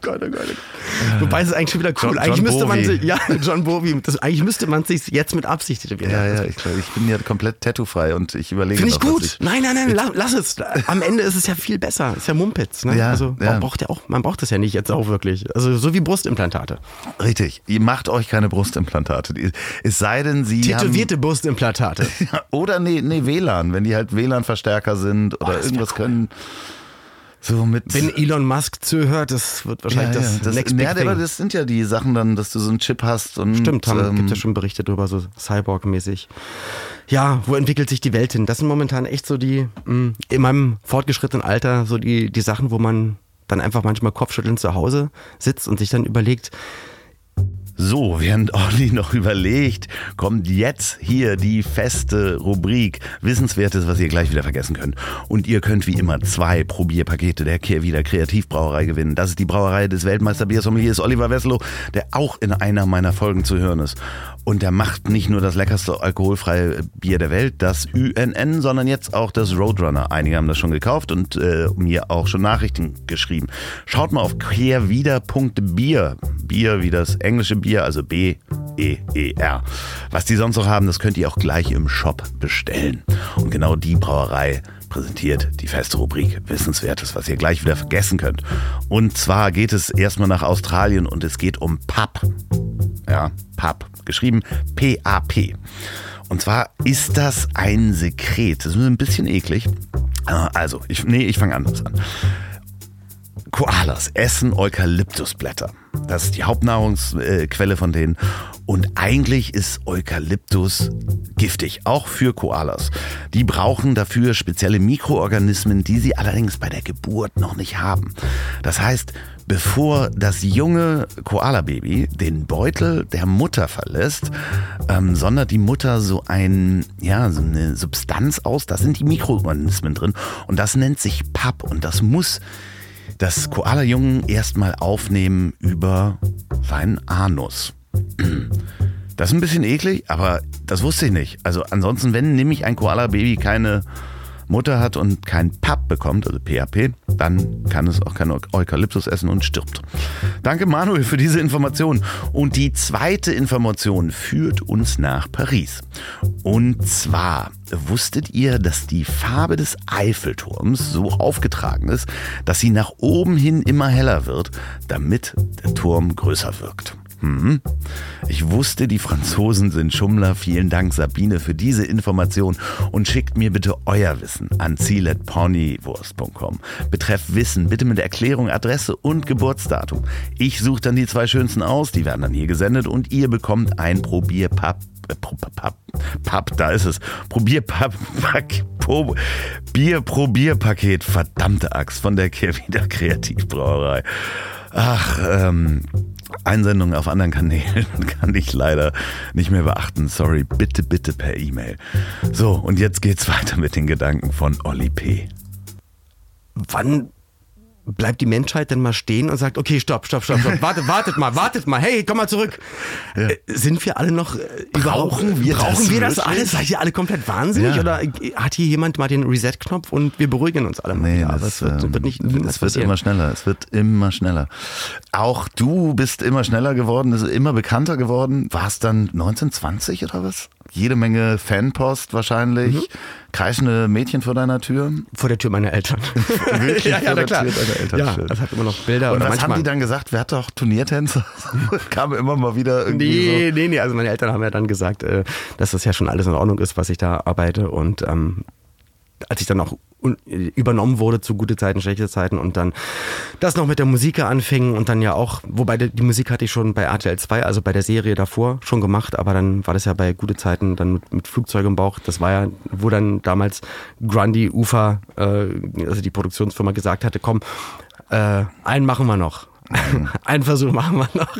Gott, oh Gott, oh Gott. Wobei es ist eigentlich schon wieder cool. John- eigentlich John müsste man Bowie. sich, ja, John Bowie, das, eigentlich müsste man sich jetzt mit Absicht tätowieren. Ja, ja, ich, glaub, ich bin ja komplett tattoo-frei und ich überlege Finde ich noch, gut. Nein, nein, nein, lass, es. Am Ende ist es ja viel besser. Ist ja Mumpitz. Ne? Ja, also ja. Man, braucht ja auch, man braucht das ja nicht jetzt auch wirklich. Also so wie Brustimplantate. Richtig, ihr macht euch keine Brustimplantate. Es sei denn, sie Tätowierte Brustimplantate. haben... Oder nee, nee, WLAN, wenn die halt WLAN-Verstärker sind oder wär irgendwas können. So mit... Wenn Elon Musk zuhört, das wird wahrscheinlich das, das, Next ja, Big Thing. das sind ja die Sachen dann, dass du so einen Chip hast und Stimmt, haben, ähm, gibt ja schon Berichte drüber, so Cyborg-mäßig. Ja, wo entwickelt sich die Welt hin? Das sind momentan echt so die, mh, in meinem fortgeschrittenen Alter, so die, die Sachen, wo man dann einfach manchmal kopfschüttelnd zu Hause sitzt und sich dann überlegt, So, während Olli noch überlegt, kommt jetzt hier die feste Rubrik Wissenswertes, was ihr gleich wieder vergessen könnt. Und ihr könnt wie immer zwei Probierpakete der Kehrwieder Kreativbrauerei gewinnen. Das ist die Brauerei des Weltmeisterbiersommeliers Oliver Wesslow, der auch in einer meiner Folgen zu hören ist. Und der macht nicht nur das leckerste alkoholfreie Bier der Welt, das UNN, sondern jetzt auch das Roadrunner. Einige haben das schon gekauft und äh, mir auch schon Nachrichten geschrieben. Schaut mal auf querwieder.bier. Bier wie das englische Bier, also B-E-E-R. Was die sonst noch haben, das könnt ihr auch gleich im Shop bestellen. Und genau die Brauerei präsentiert die feste Rubrik Wissenswertes, was ihr gleich wieder vergessen könnt. Und zwar geht es erstmal nach Australien und es geht um Pub. Ja, Pub. Geschrieben P-A-P. Und zwar ist das ein Sekret. Das ist ein bisschen eklig. Äh, Also, ich, nee, ich fange anders an. Koalas essen Eukalyptusblätter. Das ist die Hauptnahrungsquelle von denen. Und eigentlich ist Eukalyptus giftig, auch für Koalas. Die brauchen dafür spezielle Mikroorganismen, die sie allerdings bei der Geburt noch nicht haben. Das heißt, bevor das junge Koala-Baby den Beutel der Mutter verlässt, ähm, sondert die Mutter so ein, ja, so eine Substanz aus. Da sind die Mikroorganismen drin. Und das nennt sich Papp. Und das muss das Koala-Jungen erstmal aufnehmen über seinen Anus. Das ist ein bisschen eklig, aber das wusste ich nicht. Also ansonsten, wenn nämlich ein Koala-Baby keine Mutter hat und kein Papp bekommt, also PAP, dann kann es auch kein Eukalyptus essen und stirbt. Danke Manuel für diese Information. Und die zweite Information führt uns nach Paris. Und zwar wusstet ihr, dass die Farbe des Eiffelturms so aufgetragen ist, dass sie nach oben hin immer heller wird, damit der Turm größer wirkt. Mhm. Ich wusste, die Franzosen sind Schummler. Vielen Dank, Sabine, für diese Information. Und schickt mir bitte euer Wissen an ziel.ponywurst.com. Betreff Wissen, bitte mit Erklärung, Adresse und Geburtsdatum. Ich suche dann die zwei schönsten aus, die werden dann hier gesendet und ihr bekommt ein Probierpapp. Äh, Papp, Papp, da ist es. Probierpapp, Pack, Pro, Bier-Probierpaket, verdammte Axt von der Kehrwieder Kreativbrauerei. Ach, ähm, Einsendungen auf anderen Kanälen kann ich leider nicht mehr beachten. Sorry, bitte, bitte per E-Mail. So, und jetzt geht's weiter mit den Gedanken von Olli P. wann bleibt die Menschheit denn mal stehen und sagt, okay, stopp, stopp, stopp, stopp, wartet, wartet mal, wartet mal, hey, komm mal zurück. Äh, sind wir alle noch äh, überhaupt, wir brauchen das wir das wirklich? alle? Seid ihr alle komplett wahnsinnig? Ja. Oder äh, hat hier jemand mal den Reset-Knopf und wir beruhigen uns alle mal Nee? Aber das, es wird, ähm, wird nicht, es wird immer schneller. Es wird immer schneller. Auch du bist immer schneller geworden, ist immer bekannter geworden. War es dann 1920 oder was? Jede Menge Fanpost wahrscheinlich. Mhm. Kreischende Mädchen vor deiner Tür. Vor der Tür meiner Eltern. Wirklich ja, vor ja, der na klar. Tür deiner Eltern, ja, das hat immer noch Bilder. Und oder was manchmal, haben die dann gesagt? Wer hat doch Turniertänzer? Kam immer mal wieder irgendwie Nee, nee, nee. Also meine Eltern haben ja dann gesagt, äh, dass das ja schon alles in Ordnung ist, was ich da arbeite. Und ähm, als ich dann auch übernommen wurde zu gute Zeiten, schlechte Zeiten und dann das noch mit der Musik anfing und dann ja auch, wobei die, Musik hatte ich schon bei RTL 2, also bei der Serie davor schon gemacht, aber dann war das ja bei gute Zeiten dann mit, mit Flugzeug im Bauch. Das war ja, wo dann damals Grundy Ufer, äh, also die Produktionsfirma gesagt hatte, komm, äh, einen machen wir noch. einen Versuch machen wir noch.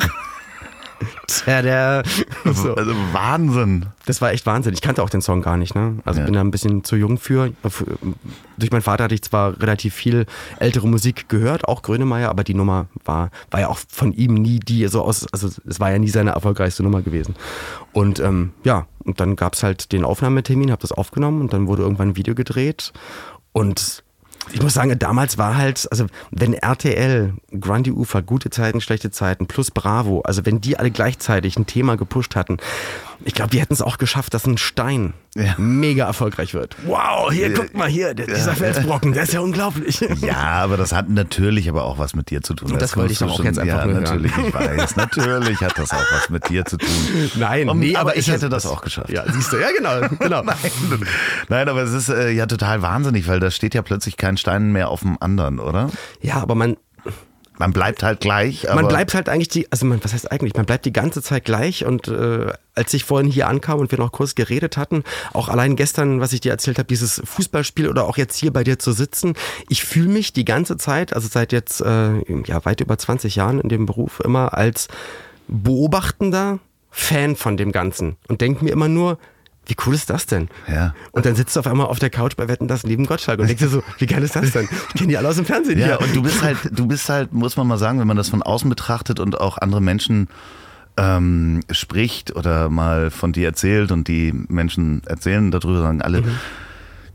Tada. so. So. Also Wahnsinn. Das war echt Wahnsinn. Ich kannte auch den Song gar nicht. Ne? Also Ja. bin da ein bisschen zu jung für. Für- Durch meinen Vater hatte ich zwar relativ viel ältere Musik gehört, auch Grönemeyer, aber die Nummer war, war ja auch von ihm nie die so aus, also es war ja nie seine erfolgreichste Nummer gewesen. Und ähm, ja, und dann gab es halt den Aufnahmetermin, habe das aufgenommen und dann wurde irgendwann ein Video gedreht und Ich muss sagen, damals war halt, also wenn RTL, Grundy Ufer, gute Zeiten, schlechte Zeiten plus Bravo, also wenn die alle gleichzeitig ein Thema gepusht hatten, ich glaube, die hätten es auch geschafft, dass ein Stein ja. mega erfolgreich wird. Wow, hier, äh, guck mal hier, der, dieser Felsbrocken, der ist ja unglaublich. Ja, aber das hat natürlich aber auch was mit dir zu tun. Und das, das wollte ich doch auch schon, jetzt einfach Ja, natürlich, ich weiß. natürlich hat das auch was mit dir zu tun. Nein, um, nee, aber, aber ich hätte das auch geschafft. Ja, siehst du, ja genau. genau. Nein, nein, aber es ist äh, ja total wahnsinnig, weil da steht ja plötzlich kein Stein mehr auf dem anderen, oder? Ja, aber man, man bleibt halt gleich. man bleibt halt eigentlich die, also man, was heißt eigentlich, man bleibt die ganze Zeit gleich und äh, als ich vorhin hier ankam und wir noch kurz geredet hatten, auch allein gestern, was ich dir erzählt habe, dieses Fußballspiel oder auch jetzt hier bei dir zu sitzen, ich fühle mich die ganze Zeit, also seit jetzt äh, ja weit über 20 Jahren in dem Beruf immer als beobachtender Fan von dem Ganzen und denke mir immer nur, wie cool ist das denn? Ja. Und dann sitzt du auf einmal auf der Couch bei Wetten das neben Gottschalk und denkst dir so, wie geil ist das denn? Ich kenne die alle aus dem Fernsehen. Ja, hier. und du bist halt, du bist halt, muss man mal sagen, wenn man das von außen betrachtet und auch andere Menschen ähm, spricht oder mal von dir erzählt und die Menschen erzählen darüber, sagen alle, mhm.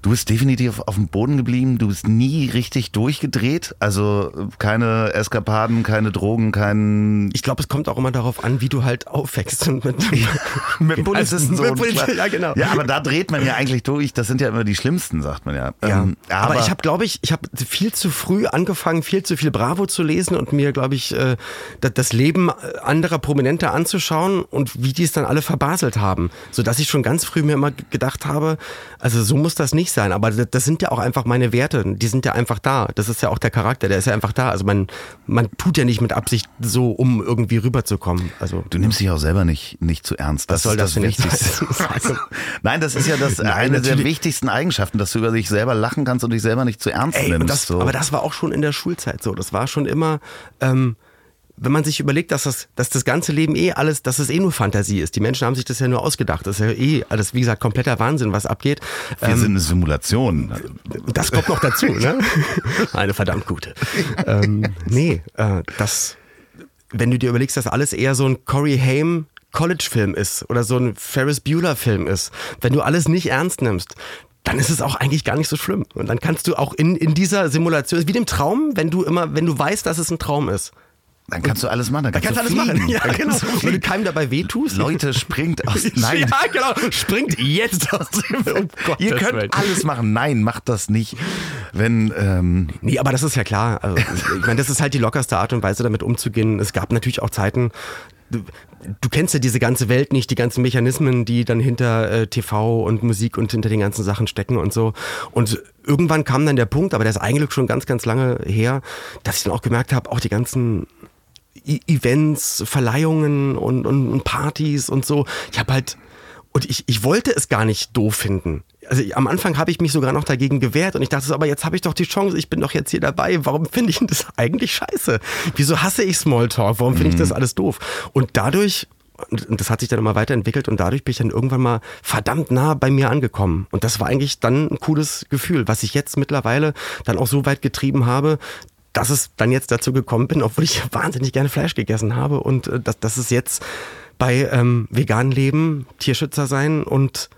Du bist definitiv auf dem Boden geblieben, du bist nie richtig durchgedreht, also keine Eskapaden, keine Drogen, kein... Ich glaube, es kommt auch immer darauf an, wie du halt aufwächst. Und mit, mit Polizisten so. Mit Polizisten, ja, genau. Ja, aber da dreht man ja eigentlich durch, das sind ja immer die Schlimmsten, sagt man ja. ja. Ähm, aber, aber, ich habe, glaube ich, ich habe viel zu früh angefangen, viel zu viel Bravo zu lesen und mir, glaube ich, äh, das Leben anderer Prominente anzuschauen und wie die es dann alle verbaselt haben. Sodass ich schon ganz früh mir immer gedacht habe, also so muss das nicht nicht sein, aber das sind ja auch einfach meine Werte, die sind ja einfach da. Das ist ja auch der Charakter, der ist ja einfach da. Also man, man tut ja nicht mit Absicht so, um irgendwie rüberzukommen. Also, du nimmst dich auch selber nicht, nicht zu ernst. Das Was soll das, das Wichtigste. Also, nein, das ist ja das Nein, eine natürlich. der wichtigsten Eigenschaften, dass du über dich selber lachen kannst und dich selber nicht zu ernst Ey, nimmst. Das, so. Aber das war auch schon in der Schulzeit so. Das war schon immer. Ähm, wenn man sich überlegt, dass das, dass das ganze Leben eh alles, dass es eh nur Fantasie ist. Die Menschen haben sich das ja nur ausgedacht. Das ist ja eh alles, wie gesagt, kompletter Wahnsinn, was abgeht. Wir ähm, sind eine Simulation. Das kommt noch dazu, ne? Eine verdammt gute. ähm, nee, äh, das, wenn du dir überlegst, dass alles eher so ein Corey Haim College-Film ist oder so ein Ferris Bueller-Film ist, wenn du alles nicht ernst nimmst, dann ist es auch eigentlich gar nicht so schlimm. Und dann kannst du auch in, in dieser Simulation, wie dem Traum, wenn du immer, wenn du weißt, dass es ein Traum ist. Dann kannst du alles machen. Dann kannst, dann kannst du alles machen. Ja, genau. Wenn du keinem dabei wehtust. Leute, springt aus. Nein. Ja, genau. Springt jetzt aus dem. Oh Ihr könnt Welt. alles machen. Nein, macht das nicht. Wenn. Ähm nee, aber das ist ja klar. Also, ich meine, das ist halt die lockerste Art und Weise, damit umzugehen. Es gab natürlich auch Zeiten, Du, du, kennst ja diese ganze Welt nicht, die ganzen Mechanismen, die dann hinter äh, TV und Musik und hinter den ganzen Sachen stecken und so. Und irgendwann kam dann der Punkt, aber der ist eigentlich schon ganz, ganz lange her, dass ich dann auch gemerkt habe, auch die ganzen Events, Verleihungen und, und, Partys und so. Ich habe halt und ich, ich wollte es gar nicht doof finden. Also am Anfang habe ich mich sogar noch dagegen gewehrt und ich dachte so, aber jetzt habe ich doch die Chance, ich bin doch jetzt hier dabei. Warum finde ich das eigentlich scheiße? Wieso hasse ich Smalltalk? Warum finde ich das mhm. alles doof? Und dadurch und das hat sich dann immer weiterentwickelt und dadurch bin ich dann irgendwann mal verdammt nah bei mir angekommen. Und das war eigentlich dann ein cooles Gefühl, was ich jetzt mittlerweile dann auch so weit getrieben habe, dass es dann jetzt dazu gekommen bin, obwohl ich wahnsinnig gerne Fleisch gegessen habe und äh, dass, dass es jetzt bei ähm, veganen Leben, Tierschützer sein und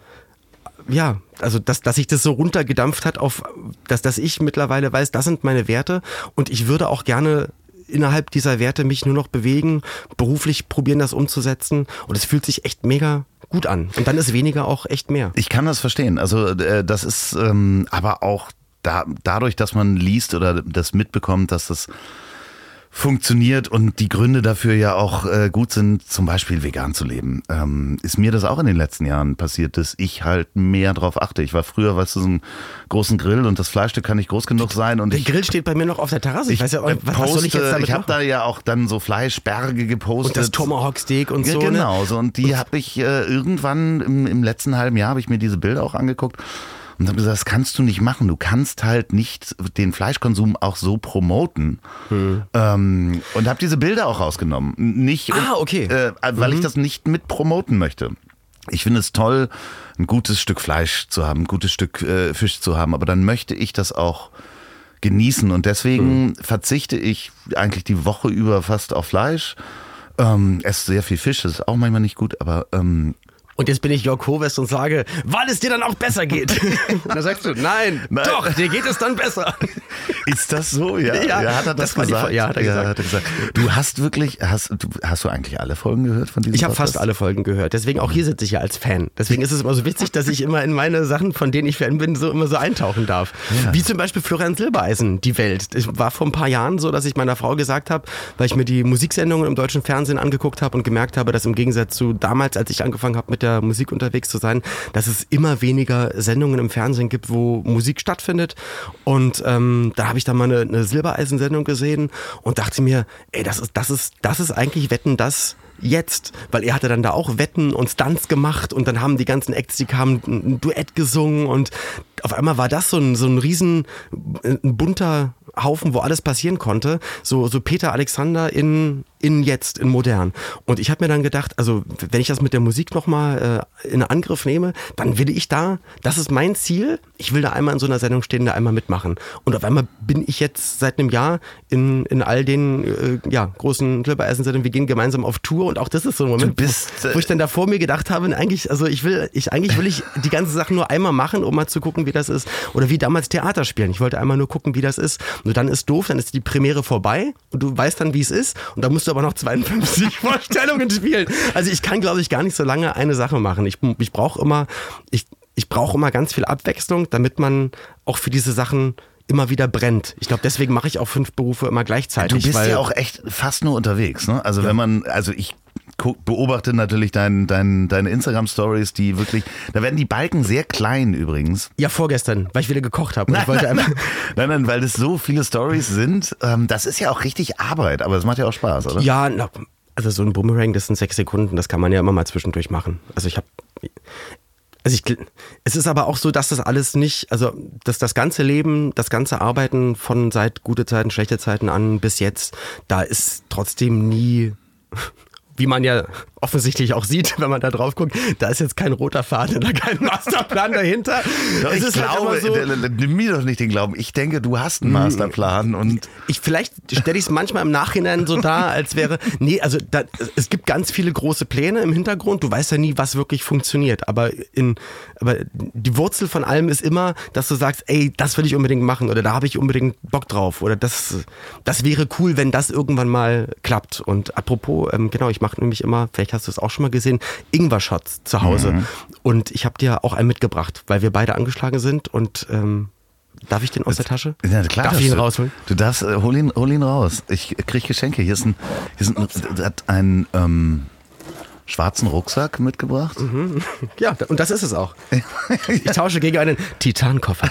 ja, also dass, dass sich das so runtergedampft hat auf, dass, dass ich mittlerweile weiß, das sind meine Werte und ich würde auch gerne innerhalb dieser Werte mich nur noch bewegen, beruflich probieren das umzusetzen und es fühlt sich echt mega gut an. Und dann ist weniger auch echt mehr. Ich kann das verstehen. Also äh, das ist ähm, aber auch da, dadurch, dass man liest oder das mitbekommt, dass das funktioniert und die Gründe dafür ja auch äh, gut sind, zum Beispiel vegan zu leben, ähm, ist mir das auch in den letzten Jahren passiert, dass ich halt mehr drauf achte. Ich war früher, weißt du, so einen großen Grill und das Fleischstück kann nicht groß genug sein. Und der ich, Grill steht bei mir noch auf der Terrasse. Ich, ich weiß ja, was, poste, was soll ich jetzt damit Ich habe da ja auch dann so Fleischberge gepostet. Und das Tomahawk Steak und ja, so. Ne? Genau, so und die habe ich äh, irgendwann im, im letzten halben Jahr habe ich mir diese Bilder auch angeguckt und habe gesagt, das kannst du nicht machen. Du kannst halt nicht den Fleischkonsum auch so promoten. Hm. Ähm, und habe diese Bilder auch rausgenommen. Nicht, ah, okay. Äh, weil mhm. ich das nicht mit promoten möchte. Ich finde es toll, ein gutes Stück Fleisch zu haben, ein gutes Stück äh, Fisch zu haben, aber dann möchte ich das auch genießen und deswegen mhm. verzichte ich eigentlich die Woche über fast auf Fleisch. Ähm, esse sehr viel Fisch, das ist auch manchmal nicht gut, aber ähm, Und jetzt bin ich Jörg Hovest und sage, weil es dir dann auch besser geht. und dann sagst du, nein, Nein. doch, dir geht es dann besser. Ist das so? Ja, Ja, ja hat er das, das die gesagt? Ja, hat er gesagt. hat er gesagt. Du hast wirklich, hast du, hast du eigentlich alle Folgen gehört von diesem Ich habe fast alle Folgen gehört. Deswegen auch hier sitze ich ja als Fan. Deswegen ist es immer so witzig, dass ich immer in meine Sachen, von denen ich Fan bin, so immer so eintauchen darf. Ja. Wie zum Beispiel Florian Silbereisen, die Welt. Es war vor ein paar Jahren so, dass ich meiner Frau gesagt habe, weil ich mir die Musiksendungen im deutschen Fernsehen angeguckt habe und gemerkt habe, dass im Gegensatz zu damals, als ich angefangen habe, mit der Musik unterwegs zu sein, dass es immer weniger Sendungen im Fernsehen gibt, wo Musik stattfindet. Und ähm, da habe ich dann mal eine, eine Silbereisen-Sendung gesehen und dachte mir, ey, das ist, das ist, das ist eigentlich Wetten, das jetzt, weil er hatte dann da auch Wetten und Stunts gemacht und dann haben die ganzen Acts, die kamen, ein Duett gesungen und auf einmal war das so ein, so ein riesen, äh, ein bunter Haufen, wo alles passieren konnte. So, so Peter Alexander in, in jetzt, in modern. Und ich habe mir dann gedacht, also wenn ich das mit der Musik nochmal äh, in Angriff nehme, dann will ich da, das ist mein Ziel, ich will da einmal in so einer Sendung stehen, da einmal mitmachen. Und auf einmal bin ich jetzt seit einem Jahr in, in all den äh, ja, großen Silbereisen-Sendungen, wir gehen gemeinsam auf Tour und auch das ist so ein Moment, bist, wo, wo ich dann da vor mir gedacht habe, eigentlich, also ich will, ich, eigentlich will ich die ganze Sache nur einmal machen, um mal zu gucken, wie das ist. Oder wie damals Theater spielen. Ich wollte einmal nur gucken, wie das ist. Und dann ist doof, dann ist die Premiere vorbei und du weißt dann, wie es ist. Und dann musst du aber noch 52 Vorstellungen spielen. Also ich kann, glaube ich, gar nicht so lange eine Sache machen. Ich, ich brauche immer, ich, ich brauche immer ganz viel Abwechslung, damit man auch für diese Sachen immer wieder brennt. Ich glaube, deswegen mache ich auch fünf Berufe immer gleichzeitig. Du bist ja auch echt fast nur unterwegs, ne? Also wenn man, also ich beobachte natürlich dein, dein, deine Instagram-Stories, die wirklich, da werden die Balken sehr klein übrigens. Ja, vorgestern, weil ich wieder gekocht habe. Ich wollte einmal, Nein, nein, weil das so viele Stories sind. Ähm, das ist ja auch richtig Arbeit, aber es macht ja auch Spaß, oder? Ja, na, also so ein Boomerang, das sind sechs Sekunden, das kann man ja immer mal zwischendurch machen. Also ich habe, also ich, es ist aber auch so, dass das alles nicht, also dass das ganze Leben, das ganze Arbeiten von seit gute Zeiten, schlechte Zeiten an bis jetzt, da ist trotzdem nie, wie man ja offensichtlich auch sieht, wenn man da drauf guckt, da ist jetzt kein roter Faden oder kein Masterplan dahinter. Doch, ich halt glaube, immer so- nimm mir doch nicht den Glauben. Ich denke, du hast einen Masterplan und ich vielleicht stelle ich es manchmal im Nachhinein so dar, als wäre nee, also da, es gibt ganz viele große Pläne im Hintergrund. Du weißt ja nie, was wirklich funktioniert, aber in aber die Wurzel von allem ist immer, dass du sagst, ey, das will ich unbedingt machen oder da habe ich unbedingt Bock drauf oder das das wäre cool, wenn das irgendwann mal klappt. Und apropos, ähm, genau, ich mache nämlich immer, vielleicht hast du es auch schon mal gesehen, Ingwer-Shots zu Hause und ich habe dir auch einen mitgebracht, weil wir beide angeschlagen sind und ähm, Darf ich den aus der Tasche? Ja, klar. Darf ich ihn du. rausholen? Du darfst, äh, hol ihn, hol ihn raus. Ich krieg Geschenke. Hier ist ein, hier ist ein, hat einen ähm, schwarzen Rucksack mitgebracht. Ja, und das ist es auch. Ich tausche gegen einen Titankoffer.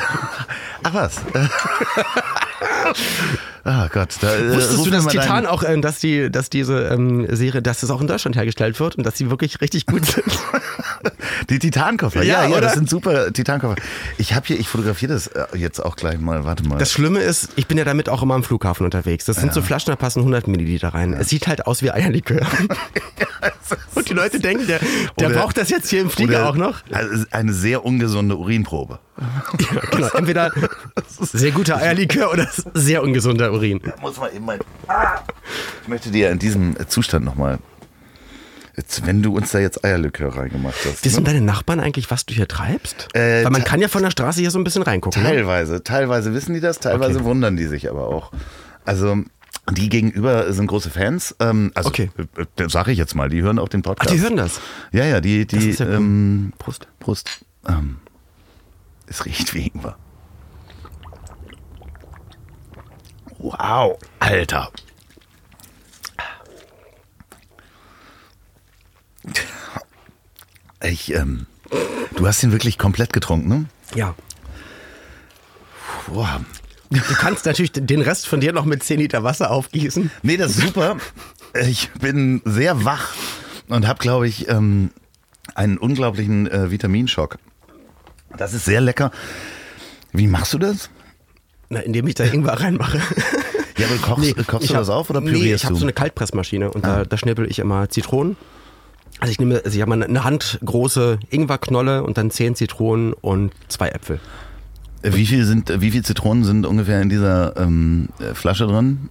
Ach was. Ah Gott, da äh, Wusstest du, dass Titan auch, äh, dass die, dass diese ähm, Serie, dass das auch in Deutschland hergestellt wird und dass sie wirklich richtig gut sind? Die Titankoffer, ja, Ja, ja, das sind super Titankoffer. Ich habe hier, ich fotografiere das äh, jetzt auch gleich mal. Warte mal. Das Schlimme ist, ich bin ja damit auch immer am Flughafen unterwegs. Das sind so Flaschen, da passen 100 Milliliter rein. Es sieht halt aus wie Eierlikör. und die Leute denken, der, der Oder- braucht das jetzt hier im Flieger auch noch. also Eine sehr ungesunde Urinprobe. Ja, genau. Entweder sehr guter Eierlikör oder sehr ungesunder Urin. Muss mal eben mein. Ich möchte dir in diesem Zustand nochmal. Jetzt, wenn du uns da jetzt Eierlikör reingemacht hast. Wissen ne? deine Nachbarn eigentlich, was du hier treibst? Äh, Weil man kann ja von der Straße hier so ein bisschen reingucken. Ne? Teilweise, teilweise wissen die das, teilweise Okay. wundern die sich aber auch. Also die gegenüber sind große Fans. Ähm, also Okay. äh, äh, sag ich jetzt mal, die hören auch den Ach, Podcast. die hören das. Ja, ja, die, die ja ähm, Prost. Prost. Ähm, es riecht wie Ingwer. Wow, Alter. Ich, ähm, du hast ihn wirklich komplett getrunken, ne? Ja. Boah. Du kannst natürlich den Rest von dir noch mit 10 Liter Wasser aufgießen. Nee, das ist super. Ich bin sehr wach und habe, glaube ich, ähm, einen unglaublichen äh, Vitaminschock. Das ist sehr lecker. Wie machst du das? Na, indem ich da Ingwer reinmache. Ja, aber kochst, kochst ich du hab- das auf oder Nee, pürierst ich habe so eine Kaltpressmaschine und da, da schnippel ich immer Zitronen. Also ich nehme, also ich habe mal eine handgroße Ingwerknolle und dann 10 Zitronen und zwei Äpfel. wie viel sind, wie viel Zitronen sind ungefähr in dieser ähm, äh, Flasche drin?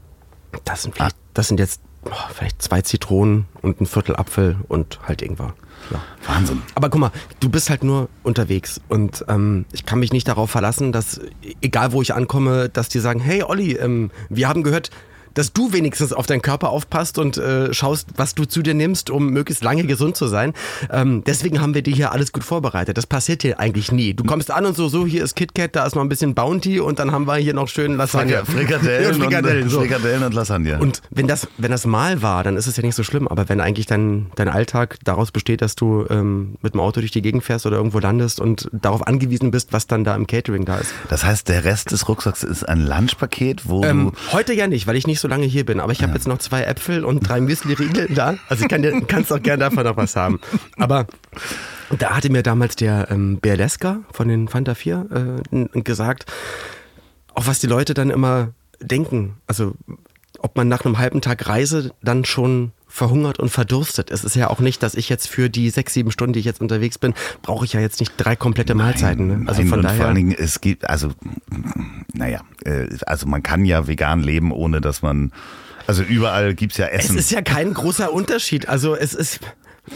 Das sind, vielleicht- das sind jetzt oh, vielleicht zwei Zitronen und ein Viertel Apfel und halt Ingwer. Ja. Wahnsinn. Aber guck mal, du bist halt nur unterwegs und ähm, ich kann mich nicht darauf verlassen, dass egal wo ich ankomme, dass die sagen, hey Olli, ähm, wir haben gehört, dass du wenigstens auf deinen Körper aufpasst und äh, schaust, was du zu dir nimmst, um möglichst lange gesund zu sein. Ähm, deswegen haben wir dir hier alles gut vorbereitet. Das passiert hier eigentlich nie. Du kommst an und so, so, hier ist KitKat, da ist noch ein bisschen Bounty und dann haben wir hier noch schön Lasagne. Frikadellen, Ja, Frikadellen, und, so. Frikadellen und Lasagne. Und wenn das, wenn das mal war, dann ist es ja nicht so schlimm. Aber wenn eigentlich dein, dein Alltag daraus besteht, dass du ähm, mit dem Auto durch die Gegend fährst oder irgendwo landest und darauf angewiesen bist, was dann da im Catering da ist. das heißt, der Rest des Rucksacks ist ein Lunchpaket, wo Ähm, du heute ja nicht, weil ich nicht so lange hier bin. Aber ich habe jetzt noch zwei Äpfel und drei Müsli-Riegel da. Also ich kann dir, kannst auch gerne davon noch was haben. Aber da hatte mir damals der ähm, Berleska von den Fanta 4 äh, gesagt, auch was die Leute dann immer denken. Also ob man nach einem halben Tag Reise dann schon verhungert und verdurstet. Es ist ja auch nicht, dass ich jetzt für die sechs, sieben Stunden, die ich jetzt unterwegs bin, brauche ich ja jetzt nicht drei komplette Mahlzeiten. Ne? Also Nein, von und daher. vor allen Dingen, es gibt, also, naja, äh, also man kann ja vegan leben, ohne dass man, also überall gibt's ja Es Essen. ist ja kein großer Unterschied. Also es ist.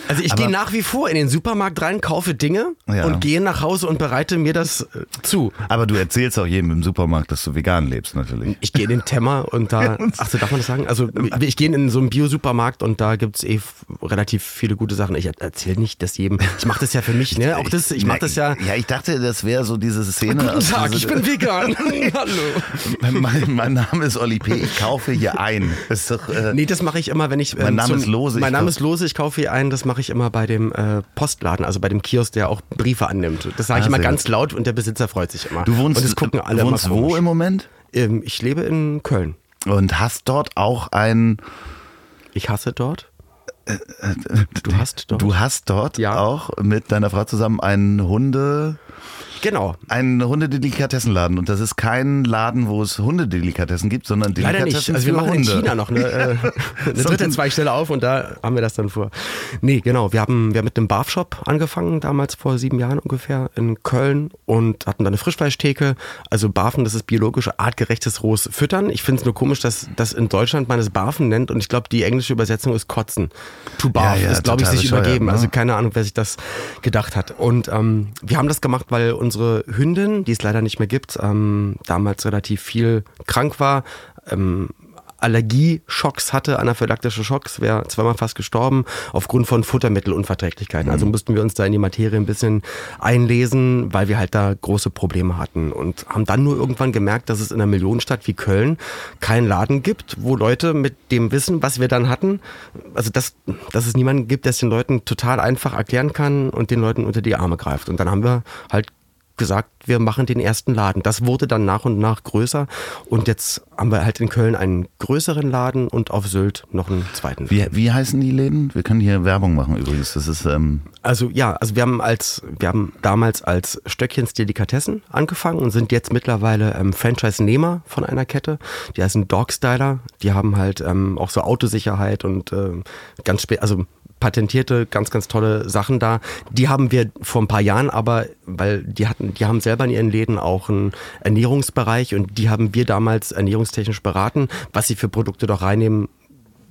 Also ich gehe nach wie vor in den Supermarkt rein, kaufe Dinge Ja. und gehe nach Hause und bereite mir das äh, zu. Aber du erzählst auch jedem im Supermarkt, dass du vegan lebst, natürlich. Ich gehe in den Temmer und da, ach so, darf man das sagen? Also ich gehe in so einen Bio-Supermarkt und da gibt's eh f- relativ viele gute Sachen. Ich erzähle nicht das jedem. Ich mache das ja für mich, ne? Auch das, ich mache das ja. Ja, ich dachte, das wäre so diese Szene. Guten Tag, ich bin vegan. Hallo. mein, mein Name ist Olli P. Ich kaufe hier ein. Das ist doch, äh, Nee, das mache ich immer, wenn ich. Mein Name zum, ist Lose, Mein Name ist Lose, ich kaufe hier ein. Das mache ich immer bei dem äh, Postladen, also bei dem Kiosk, der auch Briefe annimmt. Das sage ich Ah, immer ganz laut und der Besitzer freut sich immer. du wohnst, und das gucken alle du wohnst wo im Moment? Ähm, ich lebe in Köln. Und hast dort auch ein, Ich hasse dort. Du hast dort. du hast dort Ja. auch mit deiner Frau zusammen einen Hunde, Genau. einen Hundedelikatessenladen. Und das ist kein Laden, wo es Hundedelikatessen gibt, sondern Leider Delikatessen nicht. Also wir machen in Hunde. China noch eine, äh, eine dritte Zweigstelle auf und da haben wir das dann vor. Nee, genau. Wir haben, wir haben mit einem Barfshop angefangen, damals vor sieben Jahren ungefähr in Köln und hatten da eine Frischfleischtheke. Also Barfen, das ist biologisch artgerechtes rohes Füttern. Ich finde es nur komisch, dass das in Deutschland man es Barfen nennt und ich glaube, die englische Übersetzung ist Kotzen. To barf Ja, ja, ist, glaube ich, sich übergeben. ne? Also keine Ahnung, wer sich das gedacht hat. Und ähm, wir haben das gemacht, weil unsere Hündin, die es leider nicht mehr gibt, ähm, damals relativ viel krank war, ähm, Allergieschocks hatte, anaphylaktische Schocks, wäre zweimal fast gestorben aufgrund von Futtermittelunverträglichkeiten. Also mussten wir uns da in die Materie ein bisschen einlesen, weil wir halt da große Probleme hatten und haben dann nur irgendwann gemerkt, dass es in einer Millionenstadt wie Köln keinen Laden gibt, wo Leute mit dem Wissen, was wir dann hatten, also dass, dass es niemanden gibt, der es den Leuten total einfach erklären kann und den Leuten unter die Arme greift. Und dann haben wir halt gesagt, wir machen den ersten Laden. Das wurde dann nach und nach größer und jetzt haben wir halt in Köln einen größeren Laden und auf Sylt noch einen zweiten. Wie, wie heißen die Läden? Wir können hier Werbung machen übrigens. Das ist, ähm, Also ja, also wir haben als wir haben damals als Stöckchens Delikatessen angefangen und sind jetzt mittlerweile ähm, Franchise-Nehmer von einer Kette. Die heißen Dogstyler. Die haben halt ähm, auch so Autosicherheit und ähm, ganz spät, also patentierte, ganz, ganz tolle Sachen da. Die haben wir vor ein paar Jahren aber, weil die hatten, die haben selber in ihren Läden auch einen Ernährungsbereich und die haben wir damals ernährungstechnisch beraten, was sie für Produkte doch reinnehmen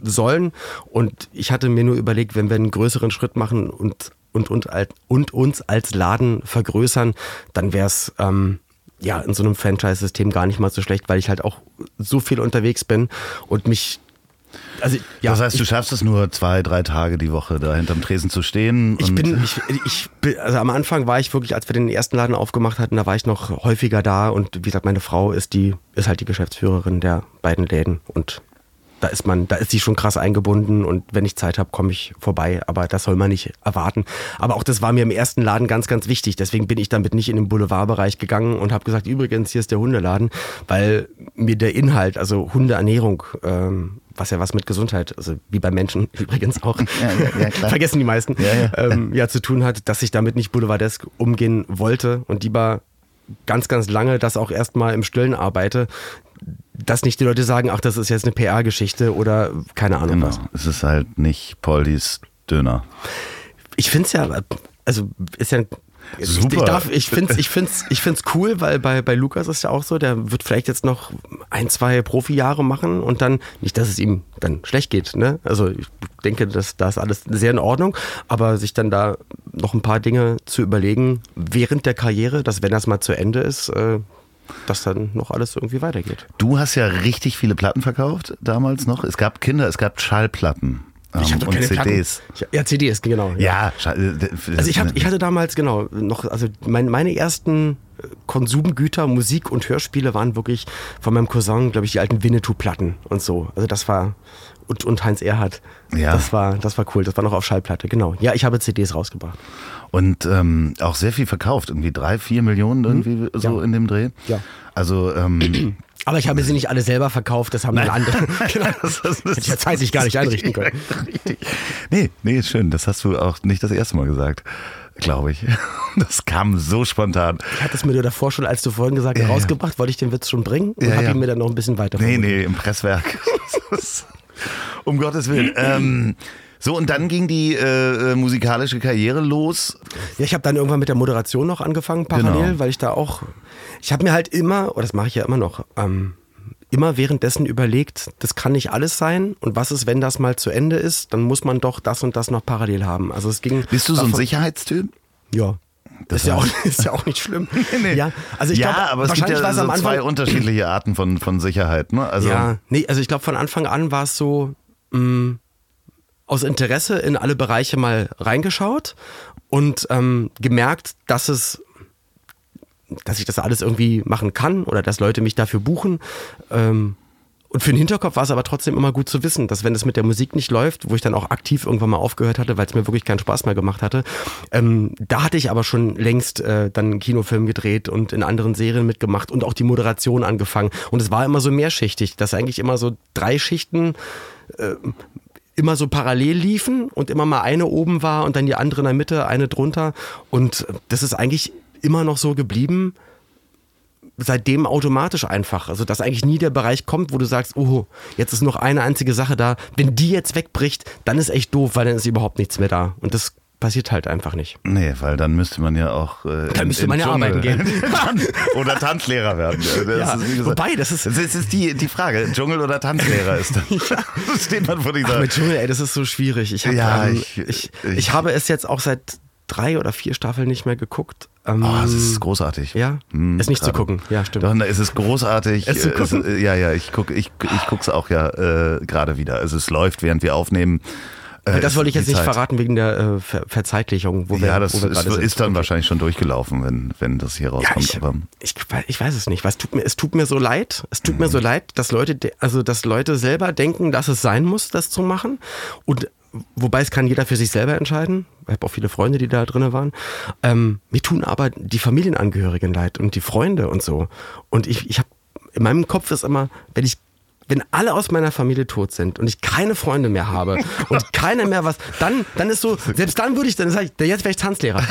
sollen. Und ich hatte mir nur überlegt, wenn wir einen größeren Schritt machen und, und, und, und uns als Laden vergrößern, dann wäre es ähm, ja in so einem Franchise-System gar nicht mal so schlecht, weil ich halt auch so viel unterwegs bin und mich. Also, ja, das heißt, du ich, schaffst es nur zwei, drei Tage die Woche, da hinterm Tresen zu stehen. ich und bin, ich, ich bin, also am Anfang war ich wirklich, als wir den ersten Laden aufgemacht hatten, da war ich noch häufiger da und wie gesagt, meine Frau ist die, ist halt die Geschäftsführerin der beiden Läden und da ist man, da ist sie schon krass eingebunden und wenn ich Zeit habe, komme ich vorbei. Aber das soll man nicht erwarten. Aber auch das war mir im ersten Laden ganz, ganz wichtig. Deswegen bin ich damit nicht in den Boulevardbereich gegangen und habe gesagt, übrigens, hier ist der Hundeladen, weil mir der Inhalt, also Hundeernährung, ähm, was ja was mit Gesundheit, also wie bei Menschen übrigens auch, Ja, ja, vergessen die meisten, Ja, ja. Ähm, ja zu tun hat, dass ich damit nicht boulevardesk umgehen wollte und lieber ganz, ganz lange das auch erstmal im Stillen arbeite, dass nicht die Leute sagen, ach, das ist jetzt eine PR-Geschichte oder keine Ahnung Genau, was. es ist halt nicht Poldis Döner. Ich finde es ja, also ist ja Super. Ich, darf, ich finde es ich find's, ich find's cool, weil bei, bei Lukas ist ja auch so, der wird vielleicht jetzt noch ein, zwei Profijahre machen und dann, nicht, dass es ihm dann schlecht geht, ne? Also ich denke, dass da ist alles sehr in Ordnung, aber sich dann da noch ein paar Dinge zu überlegen während der Karriere, dass wenn das mal zu Ende ist, äh, dass dann noch alles irgendwie weitergeht. Du hast ja richtig viele Platten verkauft damals noch. Es gab Kinder, es gab Schallplatten. Ich ähm, habe doch und keine CDs. Ich, ja, CDs, genau. Ja, Schall- äh, Also ich, hab, ich hatte damals, genau, noch, also mein, meine ersten äh, Konsumgüter, Musik und Hörspiele waren wirklich von meinem Cousin, glaube ich, die alten Winnetou-Platten und so. Also das war, und, und Heinz Erhardt. Ja. Das war, das war cool. Das war noch auf Schallplatte, genau. Ja, ich habe CDs rausgebracht. Und ähm, auch sehr viel verkauft, irgendwie drei, vier Millionen irgendwie so Mhm. Ja. in dem Dreh. Ja. Also ähm, Aber ich habe sie nicht alle selber verkauft, das haben dann andere. genau. das, das, Hätte ich ja zeitlich gar nicht einrichten können. Richtig. Nee, nee, ist schön. Das hast du auch nicht das erste Mal gesagt, glaube ich. Das kam so spontan. Ich hatte es mir davor schon, als du vorhin gesagt hast, Ja, ja. rausgebracht, wollte ich den Witz schon bringen und Ja, habe ja. ihn mir dann noch ein bisschen weiter Nee, nee, im Presswerk. Um Gottes Willen. Ähm, so, und dann ging die äh, äh, musikalische Karriere los. Ja, ich habe dann irgendwann mit der Moderation noch angefangen, parallel, Genau. weil ich da auch, ich habe mir halt immer, oder das mache ich ja immer noch, ähm, immer währenddessen überlegt, das kann nicht alles sein und was ist, wenn das mal zu Ende ist, dann muss man doch das und das noch parallel haben. Also es ging. Bist du so ein davon- Auch Ja. Das ist, ja auch, ist ja auch nicht schlimm. Ja, also ich ja, glaube, aber es gibt ja so Anfang. zwei unterschiedliche Arten von, von Sicherheit. Ne? Also, ja, nee, also ich glaube, von Anfang an war es so, mh, aus Interesse in alle Bereiche mal reingeschaut und ähm, gemerkt, dass es dass ich das alles irgendwie machen kann oder dass Leute mich dafür buchen. Ähm, und für den Hinterkopf war es aber trotzdem immer gut zu wissen, dass wenn es mit der Musik nicht läuft, wo ich dann auch aktiv irgendwann mal aufgehört hatte, weil es mir wirklich keinen Spaß mehr gemacht hatte, ähm, da hatte ich aber schon längst äh, dann einen Kinofilm gedreht und in anderen Serien mitgemacht und auch die Moderation angefangen. Und es war immer so mehrschichtig, dass eigentlich immer so drei Schichten äh, immer so parallel liefen und immer mal eine oben war und dann die andere in der Mitte, eine drunter. Und das ist eigentlich immer noch so geblieben seitdem automatisch einfach. Also, dass eigentlich nie der Bereich kommt, wo du sagst, oh, jetzt ist noch eine einzige Sache da. Wenn die jetzt wegbricht, dann ist echt doof, weil dann ist überhaupt nichts mehr da. Und das passiert halt einfach nicht. Nee, weil dann müsste man ja auch. Äh, Dann müsste man ja arbeiten gehen. oder Tanzlehrer werden. Das Ja, ist, wobei, das ist- Das ist, die, die Frage. Dschungel oder Tanzlehrer ist dann. steht man vor dieser. Ach, mit Dschungel, ey, das ist so schwierig. Ich, hab, Ja, ähm, ich- ich, ich, ich- habe es jetzt auch seit drei oder vier Staffeln nicht mehr geguckt. Ähm, Oh, es ist großartig. ja, Hm, ist nicht zu gerade. gucken. Ja, stimmt. Doch, es ist großartig. Es zu gucken? äh, ja, ja, ich gucke ich, ich guck's auch ja äh, gerade wieder. Also es läuft, während wir aufnehmen. Äh, das es wollte ich jetzt nicht Zeit. verraten wegen der äh, Ver Verzeitlichung, wo wir, Ja, das wo wir ist, ist dann Okay. wahrscheinlich schon durchgelaufen, wenn, wenn das hier Ja, rauskommt. ich, aber ich, ich weiß es nicht. Was tut mir, es tut mir so leid. Es tut mir so leid, dass Leute, also dass Leute selber denken, dass es sein muss, das zu machen. Und wobei es kann jeder für sich selber entscheiden. Ich habe auch viele Freunde, die da drin waren. Ähm, mir tun aber die Familienangehörigen leid und die Freunde und so. Und ich, ich habe in meinem Kopf ist immer, wenn ich wenn alle aus meiner Familie tot sind und ich keine Freunde mehr habe und keiner mehr was, dann, dann ist so, selbst dann würde ich, dann sage ich, jetzt wäre ich Tanzlehrer.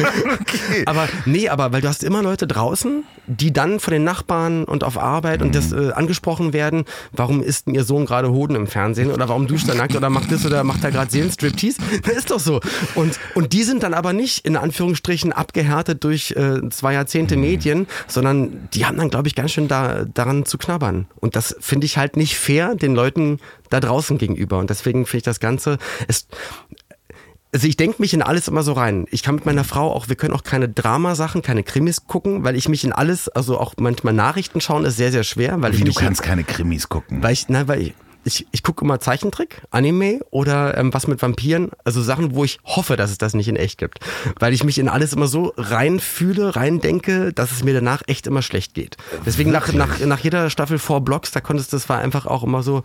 Aber nee, aber weil du hast immer Leute draußen, die dann von den Nachbarn und auf Arbeit und das äh, angesprochen werden, warum isst denn ihr Sohn gerade Hoden im Fernsehen oder warum duscht er nackt oder macht das oder macht er gerade Seelenstriptease? Das ist doch so. Und, und die sind dann aber nicht in Anführungsstrichen abgehärtet durch äh, zwei Jahrzehnte Medien, sondern die haben dann, glaube ich, ganz schön da, daran zu knabbern. Und das finde ich halt nicht fair den Leuten da draußen gegenüber. Und deswegen finde ich das Ganze, es, also ich denke mich in alles immer so rein. Ich kann mit meiner Frau auch, wir können auch keine Dramasachen, keine Krimis gucken, weil ich mich in alles, also auch manchmal Nachrichten schauen ist sehr, sehr schwer, weil ich wie, du mich, kannst keine Krimis gucken. weil ich, nein, weil ich, ich, ich gucke immer Zeichentrick, Anime oder ähm, was mit Vampiren, also Sachen, wo ich hoffe, dass es das nicht in echt gibt. Weil ich mich in alles immer so reinfühle, reindenke, dass es mir danach echt immer schlecht geht. Deswegen nach, nach, nach jeder Staffel Four Blocks, da konntest das war einfach auch immer so,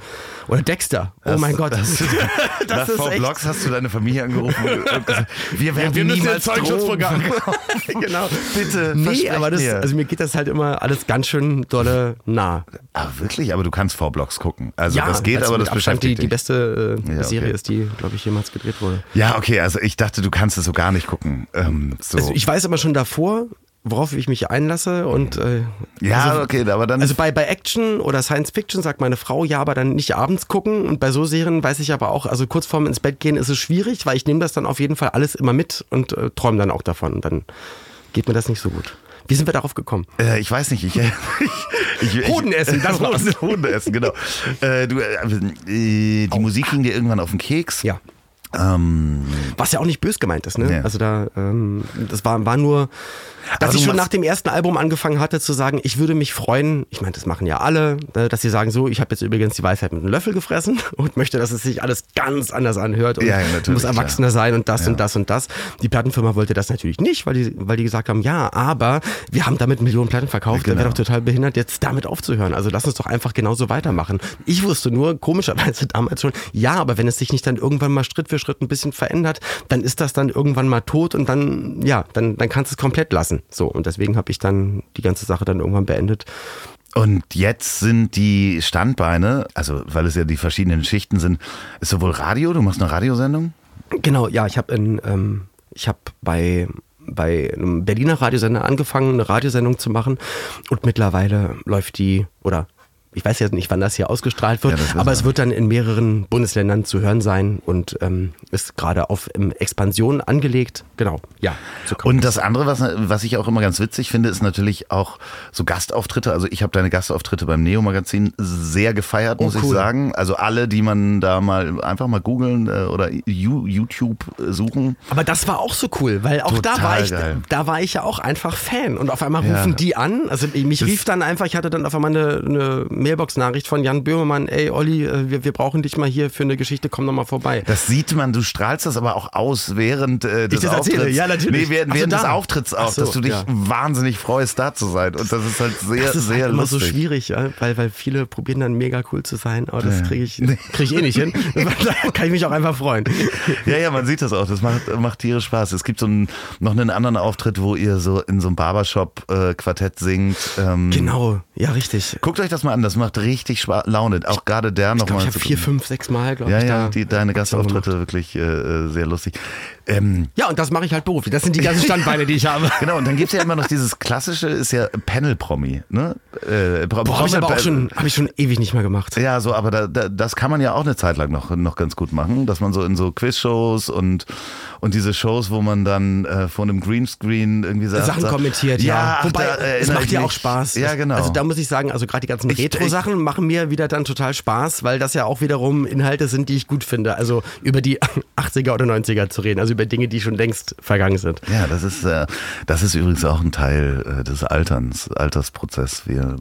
oder Dexter, oh Das- mein Gott. Das, Das nach ist V echt- Blocks hast du deine Familie angerufen und gesagt, wir werden wir müssen ins Zeugenschutzprogramm. Drogen genau. Bitte, Nee, aber das, mir. also mir geht das halt immer alles ganz schön dolle nah. Ah, wirklich? Aber du kannst V Blocks gucken. Also das geht, aber das Abstand die, beschäftigt die dich. beste äh, Ja, Serie okay. ist, die, glaube ich, jemals gedreht wurde. Ja, okay, also ich dachte, du kannst es so gar nicht gucken. Ähm, so. Also ich weiß aber schon davor, worauf ich mich einlasse und äh, Ja, also, okay, aber dann. also bei, bei Action oder Science Fiction sagt meine Frau, ja, aber dann nicht abends gucken. Und bei so Serien weiß ich aber auch, also kurz vorm ins Bett gehen ist es schwierig, weil ich nehme das dann auf jeden Fall alles immer mit und äh, träume dann auch davon. Und dann geht mir das nicht so gut. Wie sind wir darauf gekommen? Äh, ich weiß nicht. Ich, ich, ich, Hodenessen, das war's. Hoden- Hodenessen, genau. Äh, du, äh, äh, die Musik ging dir irgendwann auf den Keks. Ja. Ähm, Was ja auch nicht bös gemeint ist, ne? Ja. Also da, ähm, das war, war nur, dass ich schon nach dem ersten Album angefangen hatte zu sagen, ich würde mich freuen, ich meine, das machen ja alle, äh, dass sie sagen, so, ich habe jetzt übrigens die Weisheit mit einem Löffel gefressen und möchte, dass es sich alles ganz anders anhört und Ja, ja, muss erwachsener sein und das und das und das. Die Plattenfirma wollte das natürlich nicht, weil die, weil die gesagt haben, ja, aber wir haben damit Millionen Platten verkauft, Genau. wäre doch total behindert, jetzt damit aufzuhören. Also lass uns doch einfach genauso weitermachen. Ich wusste nur, komischerweise damals schon, ja, aber wenn es sich nicht dann irgendwann mal Schritt für Schritt ein bisschen verändert, dann ist das dann irgendwann mal tot und dann, ja, dann, dann kannst du es komplett lassen. So, und deswegen habe ich dann die ganze Sache dann irgendwann beendet. Und jetzt sind die Standbeine, also weil es ja die verschiedenen Schichten sind, ist sowohl Radio, du machst eine Radiosendung? Genau, ja, ich habe in, ähm, ich habe bei bei einem Berliner Radiosender angefangen, eine Radiosendung zu machen und mittlerweile läuft die oder ich weiß jetzt nicht, wann das hier ausgestrahlt wird, Ja, das aber es wird dann in mehreren Bundesländern zu hören sein und ähm, ist gerade auf ähm, Expansion angelegt. Genau, ja. So Und das andere, was, was ich auch immer ganz witzig finde, ist natürlich auch so Gastauftritte. Also ich habe deine Gastauftritte beim Neo-Magazin sehr gefeiert, muss ich Oh, cool. sagen. Also alle, die man da mal einfach mal googeln äh, oder You- YouTube äh, suchen. Aber das war auch so cool, weil auch da Total war ich, geil. da war ich ja auch einfach Fan und auf einmal Ja. rufen die an. Also mich rief dann einfach, ich hatte dann auf einmal eine, eine Mailbox-Nachricht von Jan Böhmermann, ey Olli, äh, wir, wir brauchen dich mal hier für eine Geschichte, komm doch mal vorbei. Das sieht man, du strahlst das aber auch aus während äh, des das erzähle? Auftritts. Ja, natürlich. Nee, während, so, während des. Auftritts auch, so, dass du dich ja. wahnsinnig freust, da zu sein. Und das ist halt sehr, Das ist sehr halt immer lustig. so schwierig, ja? weil, weil viele probieren dann mega cool zu sein, aber das Ja. kriege ich, krieg ich eh nicht hin. da kann ich mich auch einfach freuen. Ja, ja, man sieht das auch. Das macht, macht tierisch Spaß. Es gibt so einen, noch einen anderen Auftritt, wo ihr so in so einem Barbershop-Quartett singt. Ähm, Genau, ja richtig. Guckt euch das mal an, das macht richtig Spa Laune. Auch gerade der Ich glaube, nochmal. ich habe vier, fünf, sechs Mal, glaube Ja, ich, ja, die, deine Gastauftritte wirklich äh, äh, sehr lustig. Ähm, Ja, und das mache ich halt beruflich. Das sind die ganzen Standbeine, die ich habe. genau, und dann gibt's ja immer noch dieses klassische, ist ja Panel-Promi. Ne? Äh, Boah, habe ich aber auch Promi- schon, habe ich schon ewig nicht mehr gemacht. Ja, so, aber da, da, das kann man ja auch eine Zeit lang noch, noch ganz gut machen, dass man so in so Quizshows und, und diese Shows, wo man dann äh, vor einem Greenscreen irgendwie sagt, Sachen sagt, kommentiert, ja. ach, Wobei, da es macht ja auch Spaß. Ja, genau. Also da muss ich sagen, also gerade die ganzen Retro-Sachen machen mir wieder dann total Spaß, weil das ja auch wiederum Inhalte sind, die ich gut finde. Also über die 80er oder 90er zu reden, also über Dinge, die schon längst vergangen sind. Ja, das ist, äh, das ist übrigens auch ein Teil äh, des Alterns, Altersprozess. Wir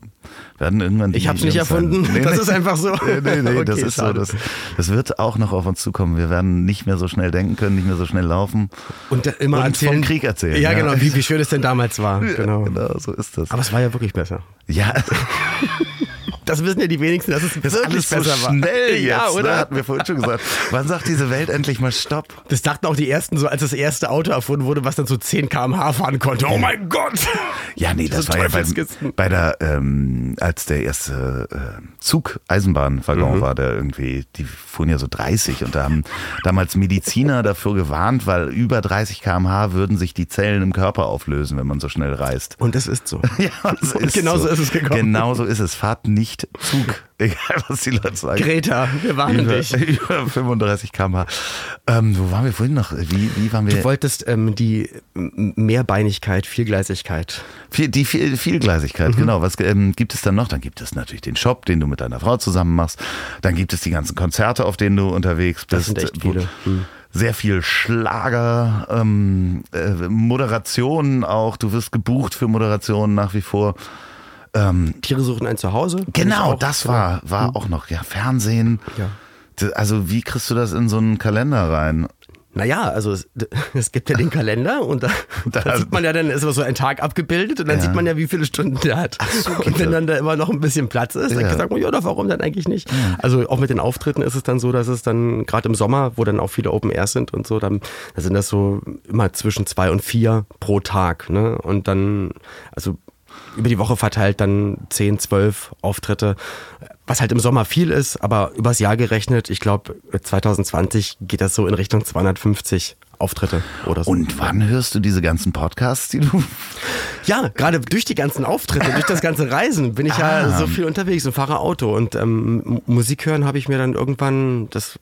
werden irgendwann Ich hab's nicht Jungs sein. erfunden. Das ist einfach so. Nee, nee, nee das Okay, ist so. schade. Das, das wird auch noch auf uns zukommen. Wir werden nicht mehr so schnell denken können, nicht mehr so schnell laufen. Und immer Und erzählen. vom Krieg erzählen, Ja, ja. genau, wie, wie schön es denn damals war. Genau. Genau, so ist das. Aber es war ja wirklich besser. ja, Das wissen ja die wenigsten, dass es das ist wirklich alles so besser war. schnell jetzt, Ja, ne? oder? hatten wir vorhin schon gesagt. Wann sagt diese Welt endlich mal Stopp? Das dachten auch die ersten so, als das erste Auto erfunden wurde, was dann so 10 km/h fahren konnte. Oh mein Gott! Ja, nee, das Diese war ja bei, bei der, ähm, als der erste äh, Zug, Eisenbahnwaggon Mhm. war, der irgendwie, die fuhren ja so 30 und da haben damals Mediziner dafür gewarnt, weil über 30 km/h würden sich die Zellen im Körper auflösen, wenn man so schnell reist. Und das ist so. Ja, das Und genau so ist es gekommen. Genau so ist es. Fahrt nicht Zug, egal was die Leute sagen. Greta, wir warnen über, dich. über 35 km/h. Ähm, wo waren wir vorhin noch? Wie, wie waren wir? Du wolltest ähm, die Mehrbeinigkeit, Vielgleisigkeit. Viel, die viel, Vielgleisigkeit, Mhm. genau. Was ähm, gibt es dann noch? Dann gibt es natürlich den Shop, den du mit deiner Frau zusammen machst. Dann gibt es die ganzen Konzerte, auf denen du unterwegs bist. Das sind echt viele. Hm. Sehr viel Schlager, ähm, äh, Moderationen auch. Du wirst gebucht für Moderationen nach wie vor. Tiere suchen ein Zuhause. Genau, das war, war auch noch, ja, Fernsehen. Ja. Also wie kriegst du das in so einen Kalender rein? Naja, also es, es gibt ja den Kalender und da, da, Da- sieht man ja dann, ist immer so ein Tag abgebildet und dann Ja. sieht man ja, wie viele Stunden der hat. und wenn dann da immer noch ein bisschen Platz ist, dann Ja. sagt man, ja, doch, warum dann eigentlich nicht? Also auch mit den Auftritten ist es dann so, dass es dann gerade im Sommer, wo dann auch viele Open Airs sind und so, dann, dann sind das so immer zwischen zwei und vier pro Tag. Ne? Und dann, also über die Woche verteilt dann 10, 12 Auftritte, was halt im Sommer viel ist, aber übers Jahr gerechnet, ich glaube 2020 geht das so in Richtung 250 Auftritte oder so. Und wann hörst du diese ganzen Podcasts, die du. Ja, gerade durch die ganzen Auftritte, durch das ganze Reisen bin ich Ah. ja so viel unterwegs und fahre Auto. Und ähm, Musik hören habe ich mir dann irgendwann, das,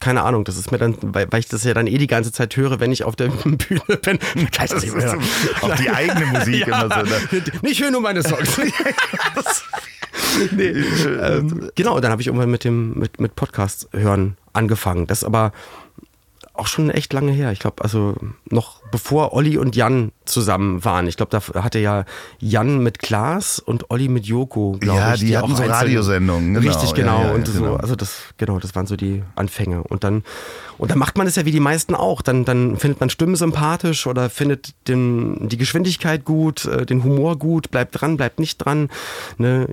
keine Ahnung, das ist mir dann, weil, ich das ja dann eh die ganze Zeit höre, wenn ich auf der Bühne bin. Das nicht mehr hören. Auch die eigene Musik ja, immer so. Ne? Ich höre nur meine Songs. nee, ähm, genau, dann habe ich irgendwann mit dem mit, mit Podcast hören angefangen. Das ist aber auch schon echt lange her. Ich glaube, also noch bevor Olli und Jan zusammen waren. Ich glaube, da hatte ja Jan mit Klaas und Olli mit Joko, glaube Ja, ich. die hatten so Radiosendungen, genau. Richtig, Ja, genau. ja, und ja, so, genau. also das, genau, das waren so die Anfänge. Und dann, und dann macht man es ja wie die meisten auch. Dann, dann findet man Stimmen sympathisch oder findet den, die Geschwindigkeit gut, äh, den Humor gut, bleibt dran, bleibt nicht dran. Ne?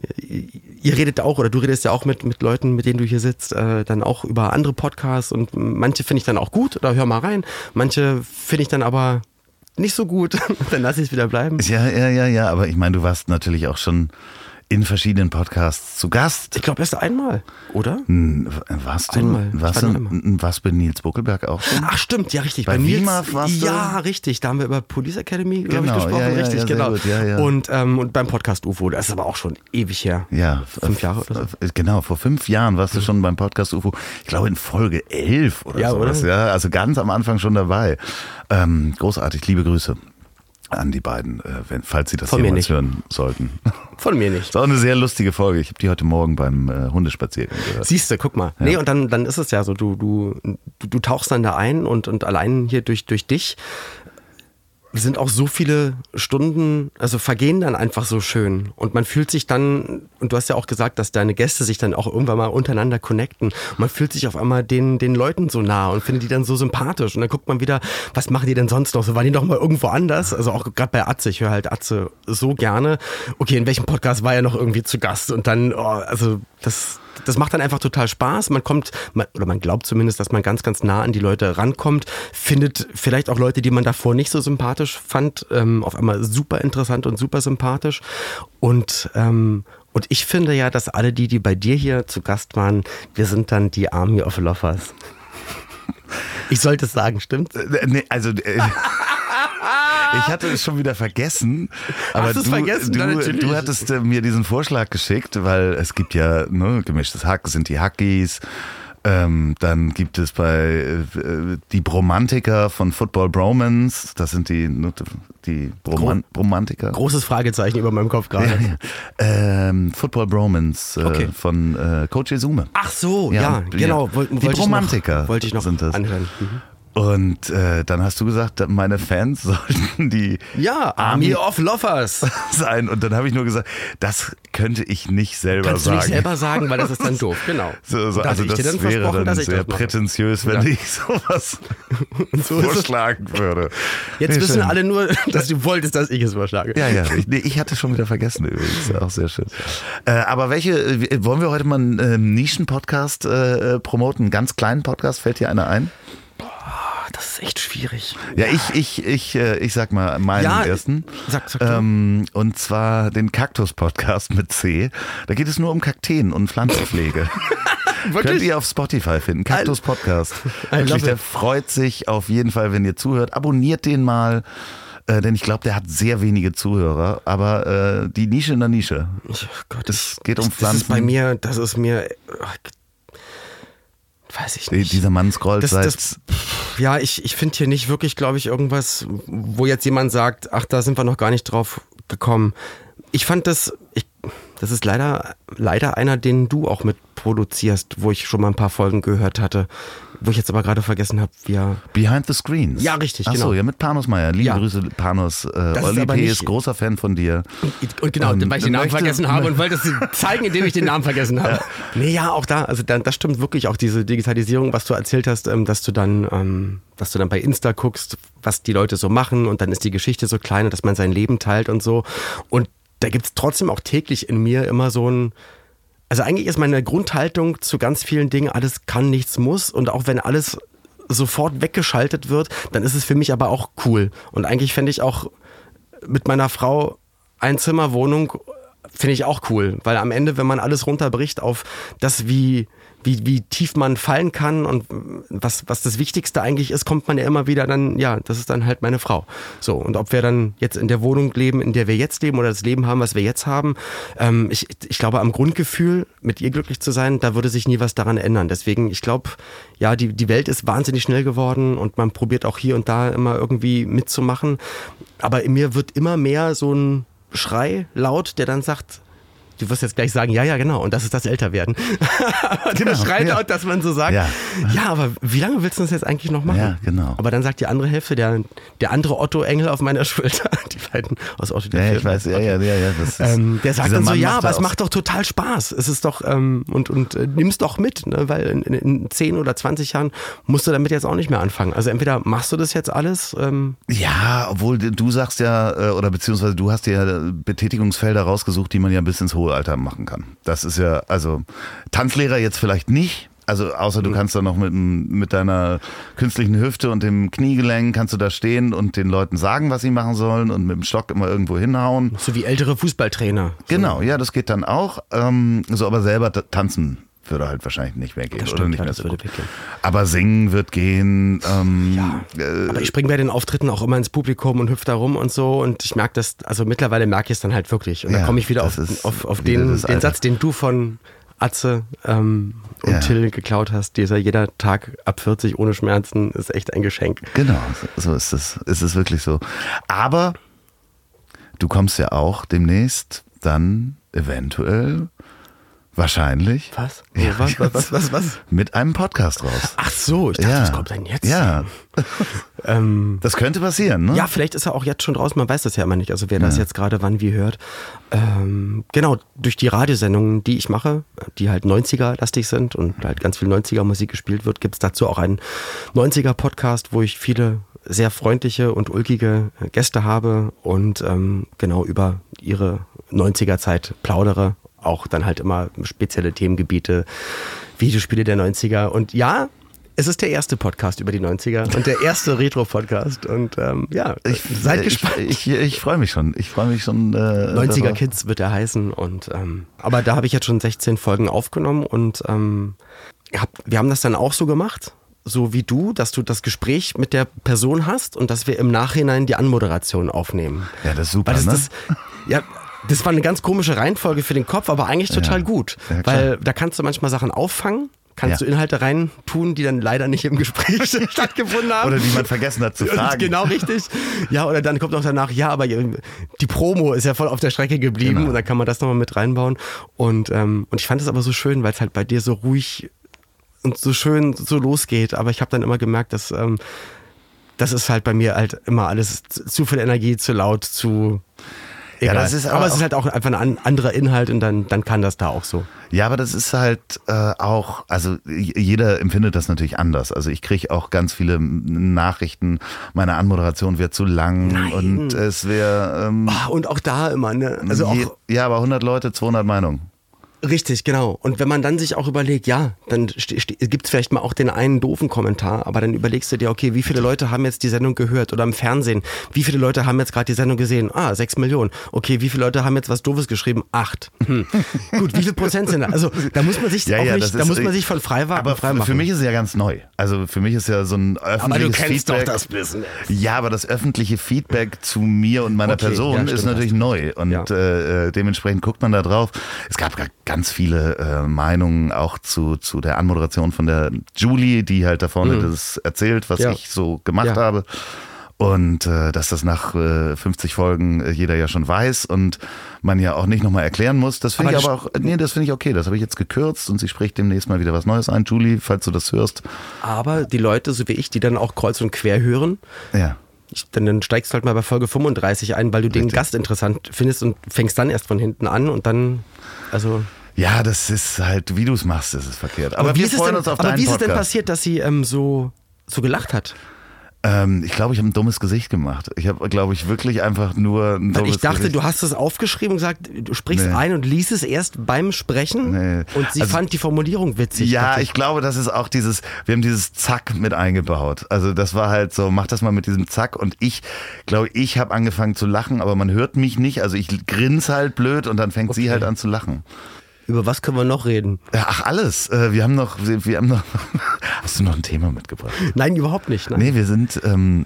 Ihr redet auch, oder du redest ja auch mit, mit Leuten, mit denen du hier sitzt, äh, dann auch über andere Podcasts und manche finde ich dann auch gut oder hör mal rein. Manche finde ich dann aber nicht so gut, dann lasse ich es wieder bleiben. Ja, ja, ja, ja. Aber ich meine, du warst natürlich auch schon in verschiedenen Podcasts zu Gast. Ich glaube erst einmal, oder? Hm, Warst du, Einmal. Ich warst war du, warst bei Nils Buckelberg auch schon? Ach stimmt, ja richtig. Bei Nils- WIMAF warst du? Ja, richtig. Da haben wir über Police Academy, glaube Genau, ich, gesprochen. ja, ja, richtig, ja, genau. gut. Und, ähm, und beim Podcast UFO, das ist aber auch schon ewig her. Ja, Fünf Jahre oder so. Mhm. so. Genau, vor fünf Jahren warst du schon beim Podcast UFO. Ich glaube in Folge elf oder Ja, sowas. oder? Ja, also ganz am Anfang schon dabei. Ähm, großartig, liebe Grüße an die beiden, äh, wenn, falls sie das Von jemals hören sollten. Von mir nicht. ist auch eine sehr lustige Folge. Ich habe die heute Morgen beim äh, Hundespaziergang gehört. Siehst du, guck mal. Nee, und dann, dann ist es ja so, du, du, du, du tauchst dann da ein und, und allein hier durch, durch dich sind auch so viele Stunden, also vergehen dann einfach so schön. Und man fühlt sich dann, und du hast ja auch gesagt, dass deine Gäste sich dann auch irgendwann mal untereinander connecten. Und man fühlt sich auf einmal den, den Leuten so nah und findet die dann so sympathisch. Und dann guckt man wieder, was machen die denn sonst noch? So waren die doch mal irgendwo anders. Also auch gerade bei Atze, ich höre halt Atze so gerne. Okay, in welchem Podcast war er noch irgendwie zu Gast? Und dann, oh, also das, das macht dann einfach total Spaß. Man kommt, man, oder man glaubt zumindest, dass man ganz, ganz nah an die Leute rankommt, findet vielleicht auch Leute, die man davor nicht so sympathisch fand, ähm, auf einmal super interessant und super sympathisch. Und, ähm, und ich finde ja, dass alle die, die bei dir hier zu Gast waren, wir sind dann die Army of Lovers. Ich sollte es sagen, stimmt's? Äh, nee, also äh, ich hatte es schon wieder vergessen, aber Hast du, vergessen? du, du hattest äh, mir diesen Vorschlag geschickt, weil es gibt ja ne, gemischtes Hack sind die Hackies. Ähm, dann gibt es bei äh, die Bromantiker von Football Bromance, das sind die, ne, die Broman Bromantiker. Großes Fragezeichen über meinem Kopf gerade. Ja, ja. Ähm, Football Bromance äh, Okay. von äh, Coach Izume. Ach so, Ja, ja, genau. Woll, Die wollte ich Romantiker noch, wollte ich noch sind das. anhören. Mhm. Und äh, dann hast du gesagt, meine Fans sollten die Ja, Army of Lovers. sein. Und dann habe ich nur gesagt, das könnte ich nicht selber Kannst du sagen. nicht selber sagen, weil das ist dann doof, genau. So, so, also das dann wäre dann dass sehr das prätentiös, wenn Ja. ich sowas So vorschlagen würde. Jetzt Nee, wissen schön. alle nur, dass du wolltest, dass ich es vorschlage. Ja, ja, ich, nee, ich hatte schon wieder vergessen übrigens, auch sehr schön. Äh, aber welche, äh, wollen wir heute mal einen ähm, Nischen-Podcast äh, äh, promoten, einen ganz kleinen Podcast, fällt dir einer ein? Das ist echt schwierig. Ja, ich, ich, ich, äh, ich sag mal meinen Ja, ersten. sag- sag ähm, und zwar den Kaktus-Podcast mit C. Da geht es nur um Kakteen und Pflanzenpflege. Könnt ihr auf Spotify finden. Kaktus Podcast. Wirklich, der freut sich auf jeden Fall, wenn ihr zuhört. Abonniert den mal. Äh, denn ich glaube, der hat sehr wenige Zuhörer, aber äh, die Nische in der Nische. Oh Gott, Es geht um Das ist Pflanzen. bei mir, das ist mir, ach, weiß ich nicht. Dieser Mann scrollt Das- seit. das- Ja, ich, ich finde hier nicht wirklich, glaube ich, irgendwas, wo jetzt jemand sagt, ach, da sind wir noch gar nicht drauf gekommen. Ich fand das, ich, das ist leider, leider einer, den du auch mit produzierst, wo ich schon mal ein paar Folgen gehört hatte, wo ich jetzt aber gerade vergessen habe, wie er. Behind the Screens. Ja, richtig, Ach so, genau. ja, mit Panos Meyer. Liebe Ja. Grüße, Panos. Äh, Olli P. ist großer Fan von dir. Und genau, Ähm, weil ich den Namen möchte- vergessen habe und wollte es zeigen, indem ich den Namen vergessen habe. Nee, ja, auch da, also dann, das stimmt wirklich, auch diese Digitalisierung, was du erzählt hast, ähm, dass du dann, ähm, dass du dann bei Insta guckst, was die Leute so machen und dann ist die Geschichte so klein, und dass man sein Leben teilt und so. Und da gibt's trotzdem auch täglich in mir immer so ein, also eigentlich ist meine Grundhaltung zu ganz vielen Dingen, alles kann, nichts muss. Und auch wenn alles sofort weggeschaltet wird, dann ist es für mich aber auch cool. Und eigentlich fände ich auch mit meiner Frau Einzimmerwohnung finde ich auch cool, weil am Ende, wenn man alles runterbricht auf das, wie wie, wie tief man fallen kann und was, was das Wichtigste eigentlich ist, kommt man ja immer wieder dann, ja, das ist dann halt meine Frau. So, und ob wir dann jetzt in der Wohnung leben, in der wir jetzt leben oder das Leben haben, was wir jetzt haben, ähm, ich, ich glaube, am Grundgefühl, mit ihr glücklich zu sein, da würde sich nie was daran ändern. Deswegen, ich glaube, ja, die, die Welt ist wahnsinnig schnell geworden und man probiert auch hier und da immer irgendwie mitzumachen. Aber in mir wird immer mehr so ein Schrei laut, der dann sagt, du wirst jetzt gleich sagen, ja, ja, genau, und das ist das Älterwerden. genau, der schreit ja. dass man so sagt, ja. ja. aber wie lange willst du das jetzt eigentlich noch machen? Ja, genau. Aber dann sagt die andere Hälfte, der, der andere Otto-Engel auf meiner Schulter, die beiden aus Otto, der ja, ich weiß, ja, ja, ja, ja. Das ist, ähm, der sagt dann so, ja, aber es macht doch total Spaß. Es ist doch, ähm, und, und äh, nimm's doch mit, ne? weil in, in, in 10 oder 20 Jahren musst du damit jetzt auch nicht mehr anfangen. Also entweder machst du das jetzt alles. Ähm, ja, obwohl du sagst ja, äh, oder beziehungsweise du hast dir ja Betätigungsfelder rausgesucht, die man ja bis ins hohe Alter machen kann. Das ist ja, also Tanzlehrer jetzt vielleicht nicht. Also außer du mhm. kannst da noch mit, mit deiner künstlichen Hüfte und dem Kniegelenk kannst du da stehen und den Leuten sagen, was sie machen sollen und mit dem Stock immer irgendwo hinhauen. So wie ältere Fußballtrainer. Genau, ja, das geht dann auch. Ähm, so aber selber tanzen würde halt wahrscheinlich nicht mehr gehen. Das stimmt, oder nicht ja, mehr so würde weggehen. Aber singen wird gehen. Ähm, ja, äh, aber ich springe bei den Auftritten auch immer ins Publikum und hüpfe da rum und so und ich merke das, also mittlerweile merke ich es dann halt wirklich. Und ja, dann komme ich wieder auf, auf, auf den, den Satz, den du von Atze ähm, und ja. Till geklaut hast, dieser jeder Tag ab 40 ohne Schmerzen ist echt ein Geschenk. Genau, so ist es. Ist es wirklich so. Aber du kommst ja auch demnächst dann eventuell Wahrscheinlich. Was? Ja, was, was, was, was, was? Mit einem Podcast raus. Ach so, ich dachte, ja. was kommt denn jetzt? Ja. ähm, das könnte passieren, ne? Ja, vielleicht ist er auch jetzt schon draußen, man weiß das ja immer nicht. Also wer ja. das jetzt gerade wann wie hört. Ähm, genau, durch die Radiosendungen, die ich mache, die halt 90er-lastig sind und halt ganz viel 90er-Musik gespielt wird, gibt es dazu auch einen 90er-Podcast, wo ich viele sehr freundliche und ulkige Gäste habe und ähm, genau über ihre 90er-Zeit plaudere auch dann halt immer spezielle Themengebiete, Videospiele der 90er. Und ja, es ist der erste Podcast über die 90er und der erste Retro-Podcast. Und ähm, ja, ich, seid gespannt. Ich, ich, ich freue mich schon. Ich freue mich schon. Äh, 90er darauf. Kids wird er heißen. Und, ähm, aber da habe ich jetzt schon 16 Folgen aufgenommen und ähm, hab, wir haben das dann auch so gemacht. So wie du, dass du das Gespräch mit der Person hast und dass wir im Nachhinein die Anmoderation aufnehmen. Ja, das ist super. Weil das, ne? das, ja, das war eine ganz komische Reihenfolge für den Kopf, aber eigentlich total ja. gut. Ja, weil da kannst du manchmal Sachen auffangen, kannst ja. du Inhalte reintun, die dann leider nicht im Gespräch stattgefunden haben. Oder die man vergessen hat zu fragen. Genau, richtig. Ja, oder dann kommt auch danach, ja, aber die Promo ist ja voll auf der Strecke geblieben genau. und dann kann man das nochmal mit reinbauen. Und, ähm, und ich fand es aber so schön, weil es halt bei dir so ruhig und so schön so losgeht. Aber ich habe dann immer gemerkt, dass ähm, das ist halt bei mir halt immer alles zu viel Energie, zu laut, zu Egal. Ja, das ist aber, aber es ist halt auch einfach ein anderer Inhalt und dann, dann kann das da auch so. Ja, aber das ist halt äh, auch, also jeder empfindet das natürlich anders. Also ich kriege auch ganz viele Nachrichten, meine Anmoderation wird zu lang Nein. und es wäre... Ähm, ah, und auch da immer, ne? Also je, auch, ja, aber 100 Leute, 200 Meinungen. Richtig, genau. Und wenn man dann sich auch überlegt, ja, dann gibt es vielleicht mal auch den einen doofen Kommentar, aber dann überlegst du dir, okay, wie viele Leute haben jetzt die Sendung gehört oder im Fernsehen? Wie viele Leute haben jetzt gerade die Sendung gesehen? Ah, sechs Millionen. Okay, wie viele Leute haben jetzt was Doofes geschrieben? Acht. Hm. Gut, wie viel Prozent sind da? Also da muss man sich ja, auch ja, nicht, da muss man sich von frei Aber frei für mich ist es ja ganz neu. Also für mich ist ja so ein öffentliches aber du kennst Feedback. Doch das Business. Ja, aber das öffentliche Feedback zu mir und meiner okay, Person ja, ist natürlich neu und äh, äh, dementsprechend guckt man da drauf. Es gab ganz viele äh, Meinungen auch zu, zu der Anmoderation von der Julie, die halt da vorne mhm. das erzählt, was ja. ich so gemacht ja. habe. Und äh, dass das nach äh, 50 Folgen äh, jeder ja schon weiß und man ja auch nicht nochmal erklären muss. Das finde ich aber auch, nee, das finde ich okay. Das habe ich jetzt gekürzt und sie spricht demnächst mal wieder was Neues ein. Julie, falls du das hörst. Aber die Leute, so wie ich, die dann auch kreuz und quer hören, ja. Ich, dann, dann, steigst du halt mal bei Folge 35 ein, weil du Richtig. den Gast interessant findest und fängst dann erst von hinten an und dann, also. Ja, das ist halt, wie du es machst, das ist verkehrt. Aber, aber wir freuen denn, uns auf Aber wie ist es denn passiert, dass sie ähm, so, so gelacht hat? Ähm, ich glaube, ich habe ein dummes Gesicht gemacht. Ich habe, glaube ich, wirklich einfach nur ein dummes Ich dachte, Gesicht. du hast es aufgeschrieben und gesagt, du sprichst Nee. ein und liest es erst beim Sprechen Nee. und sie Also- fand die Formulierung witzig. Ja, ich glaube, das ist auch dieses, wir haben dieses Zack mit eingebaut. Also das war halt so, mach das mal mit diesem Zack und ich glaube, ich habe angefangen zu lachen, aber man hört mich nicht. Also ich grins halt blöd und dann fängt sie Okay. halt an zu lachen. Über was können wir noch reden? Ach, alles. Äh, Wir haben noch, wir haben noch, hast du noch ein Thema mitgebracht? Nein, überhaupt nicht. Nein. Nee, wir sind, ähm,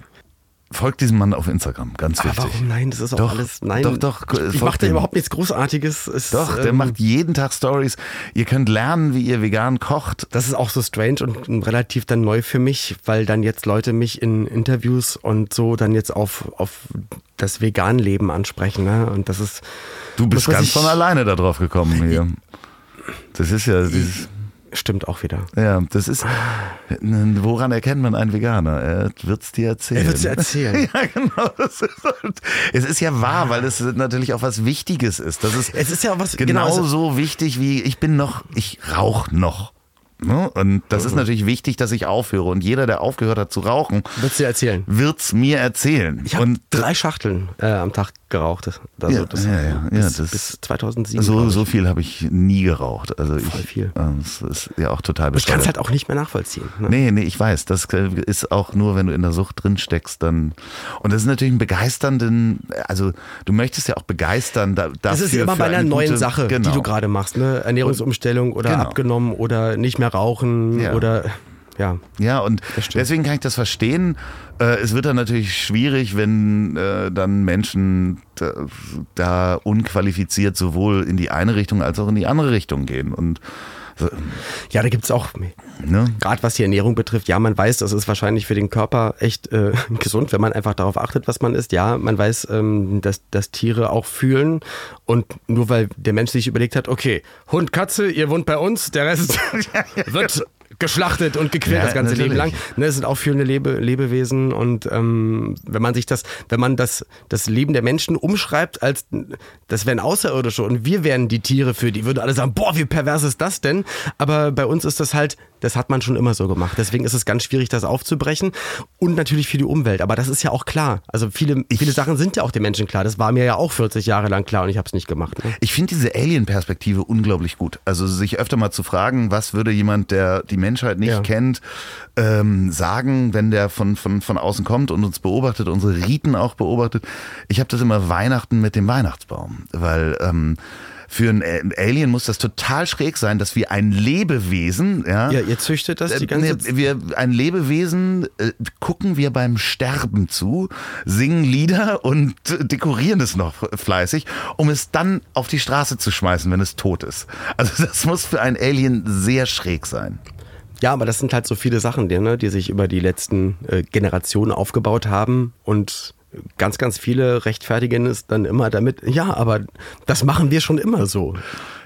folgt diesem Mann auf Instagram, ganz Aber wichtig. warum nein? Das ist auch Doch, alles. Nein, doch, doch, Ich, ich mache da überhaupt nichts Großartiges. Es, Doch, der ähm, macht jeden Tag Stories. Ihr könnt lernen, wie ihr vegan kocht. Das ist auch so strange und relativ dann neu für mich, weil dann jetzt Leute mich in Interviews und so dann jetzt auf, auf das Vegan-Leben ansprechen. Ne? Und das ist. Du bist ganz sich- von alleine da drauf gekommen hier. Das ist ja dieses, Stimmt auch wieder. ja, das ist, woran erkennt man einen Veganer? Er wird's dir erzählen. Er wird's dir erzählen. ja, genau. Ist halt, es ist ja wahr, weil es natürlich auch was Wichtiges ist. Das ist Es ist ja was- genau, genauso also- wichtig wie ich bin noch, ich rauche noch. Ne? Und das Mhm. ist natürlich wichtig, dass ich aufhöre. Und jeder, der aufgehört hat zu rauchen, du dir erzählen? wird's mir erzählen. Ich habe drei Schachteln äh, am Tag geraucht. Also Ja, das, ja, ja, ja, bis, das- bis 2007. so, ich. so viel habe ich nie geraucht. Also ich, Voll viel. äh, Das ist ja auch total Ich kann es bescheuert. halt auch nicht mehr nachvollziehen. Ne? Nee, nee, ich weiß. Das äh, ist auch nur, wenn du in der Sucht drin steckst, dann. Und das ist natürlich ein begeisternden, also du möchtest ja auch begeistern da, dafür. Das ist immer bei einer eine neuen gute- Sache, genau. die du gerade machst. Ne? Ernährungsumstellung oder Genau. abgenommen oder nicht mehr rauchen Ja. oder ja. Ja, und deswegen kann ich das verstehen. Äh, es wird dann natürlich schwierig, wenn äh, dann Menschen da, unqualifiziert sowohl in die eine Richtung als auch in die andere Richtung gehen. Und Ja, da gibt es auch, ne? gerade was die Ernährung betrifft, ja, man weiß, das ist wahrscheinlich für den Körper echt äh, gesund, wenn man einfach darauf achtet, was man isst. Ja, man weiß, ähm, dass, dass Tiere auch fühlen. Und nur weil der Mensch sich überlegt hat, okay, Hund, Katze, ihr wohnt bei uns, der Rest wird geschlachtet und gequält Ja, das ganze Leben lang. natürlich. Ne, es sind auch fühlende Lebe, Lebewesen und ähm, wenn man sich das, wenn man das, das Leben der Menschen umschreibt als das wären Außerirdische und wir wären die Tiere für die, würden alle sagen, boah, wie pervers ist das denn? Aber bei uns ist das halt, das hat man schon immer so gemacht. Deswegen ist es ganz schwierig, das aufzubrechen und natürlich für die Umwelt. Aber das ist ja auch klar. Also viele, viele Sachen sind ja auch den Menschen klar. Das war mir ja auch 40 Jahre lang klar und ich habe es nicht gemacht. Ne? Ich finde diese Alien-Perspektive unglaublich gut. Also sich öfter mal zu fragen, was würde jemand, der die Menschheit nicht Ja. kennt, ähm, sagen, wenn der von, von, von außen kommt und uns beobachtet, unsere Riten auch beobachtet. Ich habe das immer Weihnachten mit dem Weihnachtsbaum, weil ähm, für ein A- Alien muss das total schräg sein, dass wir ein Lebewesen, ja, Ja, ihr züchtet das die äh, ganze nee, Zeit. wir, ein Lebewesen äh, gucken wir beim Sterben zu, singen Lieder und äh, dekorieren es noch fleißig, um es dann auf die Straße zu schmeißen, wenn es tot ist. Also das muss für ein Alien sehr schräg sein. Ja, aber das sind halt so viele Sachen, die, ne, die sich über die letzten äh, Generationen aufgebaut haben und ganz, ganz viele rechtfertigen es dann immer damit, ja, aber das machen wir schon immer so.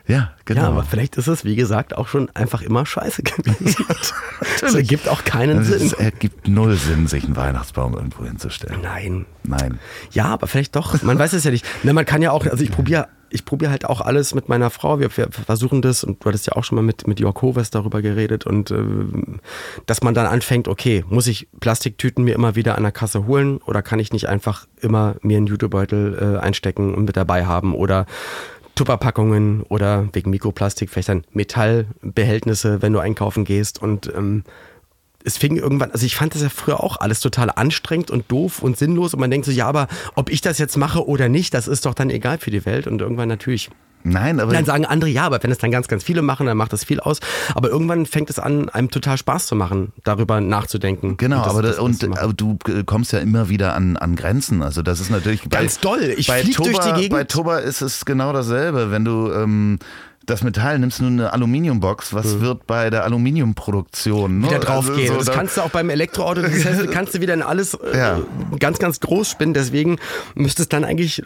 Ja, genau. Ja, aber vielleicht ist es, wie gesagt, auch schon einfach immer scheiße gewesen. das ergibt auch keinen Also Sinn. es ergibt null Sinn, sich einen Weihnachtsbaum irgendwo hinzustellen. Nein. Nein. Ja, aber vielleicht doch. Man weiß es ja nicht. Ne, man kann ja auch, also ich probiere ich probiere halt auch alles mit meiner Frau. Wir, versuchen das und du hattest ja auch schon mal mit, mit Jörg Hoves darüber geredet und äh, dass man dann anfängt, okay, muss ich Plastiktüten mir immer wieder an der Kasse holen oder kann ich nicht einfach immer mir einen Jutebeutel äh, einstecken und mit dabei haben oder Tupperpackungen oder wegen Mikroplastik vielleicht dann Metallbehältnisse, wenn du einkaufen gehst und ähm, es fing irgendwann, also ich fand das ja früher auch alles total anstrengend und doof und sinnlos und man denkt so, ja, aber ob ich das jetzt mache oder nicht, das ist doch dann egal für die Welt und irgendwann natürlich. Nein, aber Dann sagen andere, ja, aber wenn es dann ganz, ganz viele machen, dann macht das viel aus. Aber irgendwann fängt es an, einem total Spaß zu machen, darüber nachzudenken. Genau, das- aber, das- das, und aber du äh, kommst ja immer wieder an, an Grenzen. Also das ist natürlich Ganz doll. Ich bei flieg Toba, durch die Gegend. Bei Toba ist es genau dasselbe. Wenn du ähm, das Metall nimmst, nur eine Aluminiumbox, was wird bei der Aluminiumproduktion ne? wieder draufgehen. Also so das da- kannst du auch beim Elektroauto, das heißt, kannst du wieder in alles äh, Ja. ganz, ganz groß spinnen. Deswegen müsste es dann eigentlich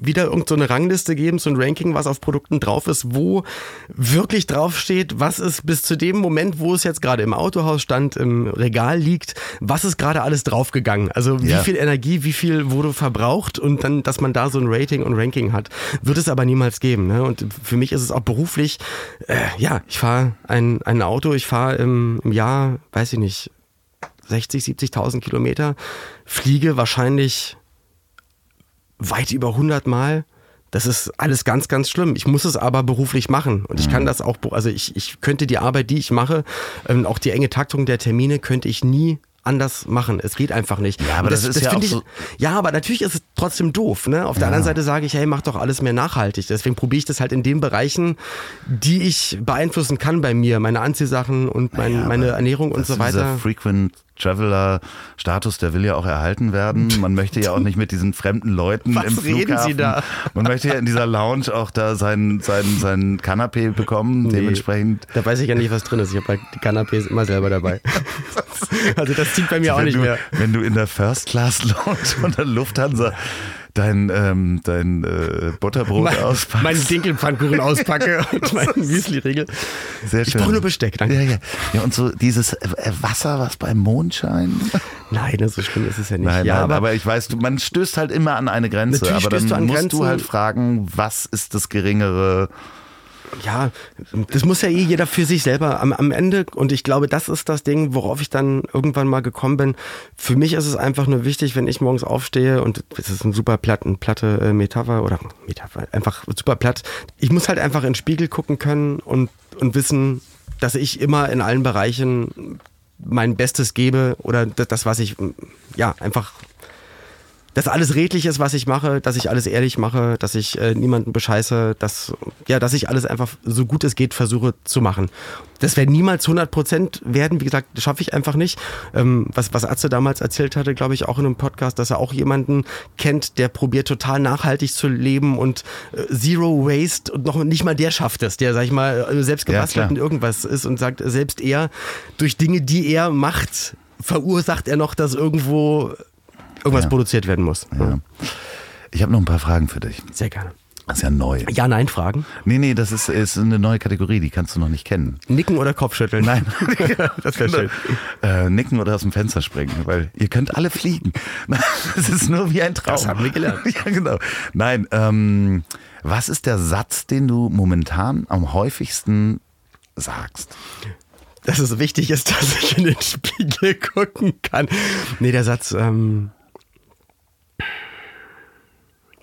wieder irgendeine so Rangliste geben, so ein Ranking, was auf Produkten drauf ist, wo wirklich draufsteht, was ist bis zu dem Moment, wo es jetzt gerade im Autohaus stand, im Regal liegt, was ist gerade alles draufgegangen. Also wie Ja. viel Energie, wie viel wurde verbraucht und dann, dass man da so ein Rating und Ranking hat, wird es aber niemals geben. Ne? Und für mich ist es auch beruflich, äh, ja, ich fahre ein, ein Auto, ich fahre im, im Jahr, weiß ich nicht, 60, 70.000 Kilometer, fliege wahrscheinlich weit über 100 Mal. Das ist alles ganz, ganz schlimm. Ich muss es aber beruflich machen. Und ich kann das auch, also ich, ich könnte die Arbeit, die ich mache, ähm, auch die enge Taktung der Termine, könnte ich nie anders machen. Es geht einfach nicht. Ja, aber Und das ist ja find auch ich, so- Ja, aber natürlich ist es trotzdem doof. Ne? Auf der anderen Seite sage ich, hey, mach doch alles mehr nachhaltig. Deswegen probiere ich das halt in den Bereichen, die ich beeinflussen kann bei mir. Meine Anziehsachen und mein, Ja, aber meine Ernährung und so ist Dieser weiter. Frequent Traveler Status, der will ja auch erhalten werden. Man möchte ja auch nicht mit diesen fremden Leuten Was im reden Flughafen. Sie da? Man möchte ja in dieser Lounge auch da sein, sein, sein Kanapé bekommen. Nee, Dementsprechend. Da weiß ich ja nicht, was drin ist. Ich habe halt die Canapés immer selber dabei. also das zieht bei mir auch wenn nicht du, mehr. Wenn du in der First Class Lounge von der Lufthansa dein, ähm, dein äh, Butterbrot Mein, auspackst. meinen Dinkelpfannkuchen auspacke und meinen Müsli-Riegel. Sehr Ich schön. brauche nur Besteck, danke. Ja, ja. ja, und so dieses äh, Wasser, was beim Mondschein. Nein, so schlimm ist es ja nicht. Nein, ja, nein, aber, aber, ich weiß, man stößt halt immer an eine Grenze. Natürlich aber dann du an musst Grenzen. du halt fragen, was ist das geringere? Ja, das muss ja eh jeder für sich selber am, am Ende. Und ich glaube, das ist das Ding, worauf ich dann irgendwann mal gekommen bin. Für mich ist es einfach nur wichtig, wenn ich morgens aufstehe und es ist ein super platt, eine platte äh, Metapher oder Metapher, einfach super platt. Ich muss halt einfach in den Spiegel gucken können und, und wissen, dass ich immer in allen Bereichen mein Bestes gebe oder das, das was ich, ja, einfach dass alles redlich ist, was ich mache, dass ich alles ehrlich mache, dass ich äh, niemanden bescheiße, dass, ja, dass ich alles einfach so gut es geht versuche zu machen. Das werden niemals 100 Prozent werden, wie gesagt, das schaffe ich einfach nicht. Ähm, was, was Atze damals erzählt hatte, glaube ich, auch in einem Podcast, dass er auch jemanden kennt, der probiert total nachhaltig zu leben und äh, Zero Waste und noch nicht mal der schafft es, der, sag ich mal, äh, selbst Ja, gebastelt in irgendwas ist und sagt, selbst er durch Dinge, die er macht, verursacht er noch, dass irgendwo irgendwas Ja. produziert werden muss. Ja. Ich habe noch ein paar Fragen für dich. Sehr gerne. Das ist ja neu. Ja-Nein-Fragen. Nee, nee, das ist, ist eine neue Kategorie, die kannst du noch nicht kennen. Nicken oder Kopfschütteln? Nein. das wäre schön. Äh, nicken oder aus dem Fenster springen, weil ihr könnt alle fliegen. Das ist nur wie ein Traum. Das haben wir gelernt. Ja, genau. Nein, ähm, was ist der Satz, den du momentan am häufigsten sagst? Dass es wichtig ist, dass ich in den Spiegel gucken kann. Nee, der Satz, ähm.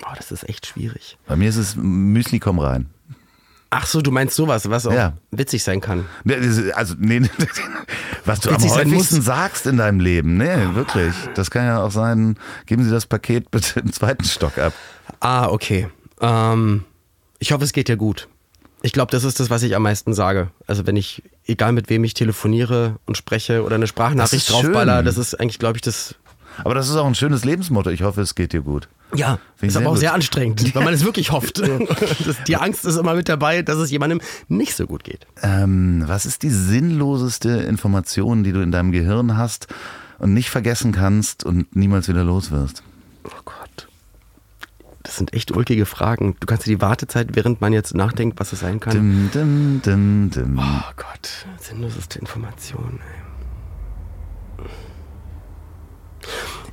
Oh, das ist echt schwierig. Bei mir ist es Müsli, komm rein. Ach so, du meinst sowas, was auch Ja. witzig sein kann. Ist- Also, nee, was du am Witzig sein häufigsten sagst in deinem Leben. Nee, wirklich. Das kann ja auch sein, geben Sie das Paket bitte im zweiten Stock ab. Ah, okay. Ähm, ich hoffe, es geht dir gut. Ich glaube, das ist das, was ich am meisten sage. Also wenn ich, egal mit wem ich telefoniere und spreche oder eine Sprachnachricht Das draufballer, das ist eigentlich, glaube ich, das. Aber das ist auch ein schönes Lebensmotto. Ich hoffe, es geht dir gut. Ja, Finde ist aber auch gut. sehr anstrengend, weil man es wirklich hofft. Die Angst ist immer mit dabei, dass es jemandem nicht so gut geht. Ähm, was ist die sinnloseste Information, die du in deinem Gehirn hast und nicht vergessen kannst und niemals wieder los wirst? Oh Gott. Das sind echt ulkige Fragen. Du kannst dir die Wartezeit, während man jetzt nachdenkt, was es sein kann. Dim, dim, dim, dim. Oh Gott, sinnloseste Information. Ey.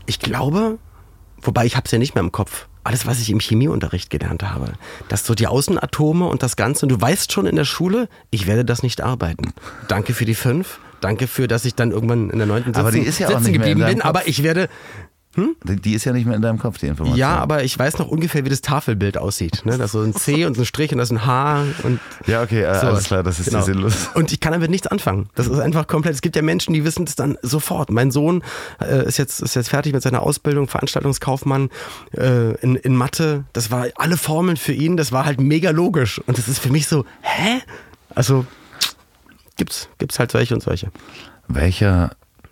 Ich glaube, wobei ich habe es ja nicht mehr im Kopf. Alles, was ich im Chemieunterricht gelernt habe, dass so die Außenatome und das Ganze, und du weißt schon in der Schule, ich werde das nicht arbeiten. Danke für die fünf, danke für, dass ich dann irgendwann in der neunten Aber die sitzen, ist ja auch sitzen geblieben bin, Kopf. aber ich werde, Die die ist ja nicht mehr in deinem Kopf, die Information. ja, aber ich weiß noch ungefähr, wie das Tafelbild aussieht. Ne? Da ist so ein C und so ein Strich und da ist ein H und Ja, okay, äh, So, alles klar, das ist genau. die sinnlos. Und ich kann damit nichts anfangen. Das ist einfach komplett. Es gibt ja Menschen, die wissen das dann sofort. Mein Sohn äh, ist, jetzt, ist jetzt fertig mit seiner Ausbildung, Veranstaltungskaufmann äh, in, in Mathe. Das war alle Formeln für ihn, das war halt mega logisch. Und das ist für mich so, hä? Also gibt's, gibt's halt solche und solche. Welcher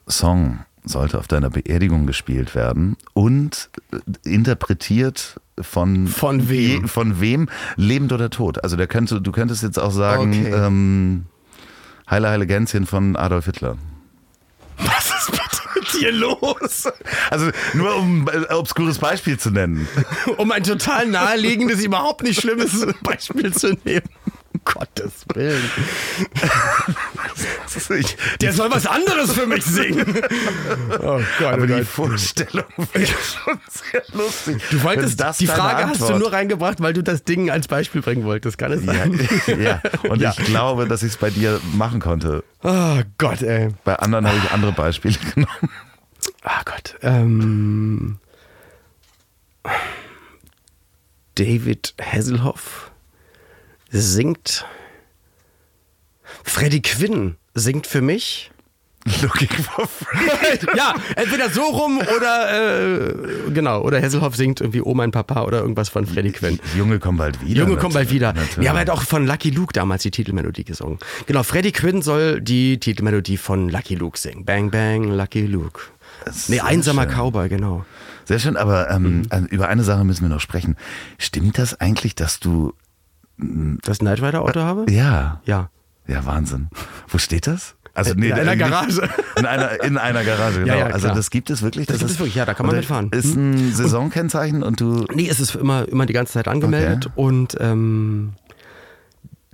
Song sollte auf deiner Beerdigung gespielt werden und äh, interpretiert von Von wem? je- von wem lebend oder tot? Also der könnte, du könntest jetzt auch sagen, Okay. ähm, Heile Heile Gänschen von Adolf Hitler. Was ist bitte mit dir los? Also nur um ein obskures Beispiel zu nennen. Um ein total naheliegendes, überhaupt nicht schlimmes Beispiel zu nehmen. Um Gottes Willen. Der soll was anderes für mich singen. Oh Gott, aber oh die Gott. Vorstellung wäre schon sehr lustig. Du wolltest, das die Frage hast du nur reingebracht, weil du das Ding als Beispiel bringen wolltest. Kann es Ja, sein? ja. und Ja. ich glaube, dass ich es bei dir machen konnte. Oh Gott, ey. Bei anderen habe ich andere Beispiele genommen. Ah Gott. Ähm, David Hasselhoff singt. Freddie Quinn singt für mich. Looking for free. ja, entweder so rum oder äh, genau, oder Hasselhoff singt irgendwie Oh mein Papa oder irgendwas von Freddie Quinn. Junge, komm bald wieder. Junge kommt bald wieder. Natürlich. Ja, aber er hat auch von Lucky Luke damals die Titelmelodie gesungen. Genau, Freddie Quinn soll die Titelmelodie von Lucky Luke singen. Bang, bang, Lucky Luke. Nee, einsamer schön. Cowboy, genau. Sehr schön, aber ähm, Mhm. also über eine Sache müssen wir noch sprechen. Stimmt das eigentlich, dass du. Das Knight Rider Auto habe? Ja. Ja. Ja, Wahnsinn. Wo steht das? Also, In einer Garage. In einer, in einer Garage, genau. Ja, ja, also das gibt es wirklich. Das gibt ist- es wirklich, ja, da kann man mitfahren. Ist ein Saisonkennzeichen und du. Nee, es ist immer, immer die ganze Zeit angemeldet Okay. und ähm,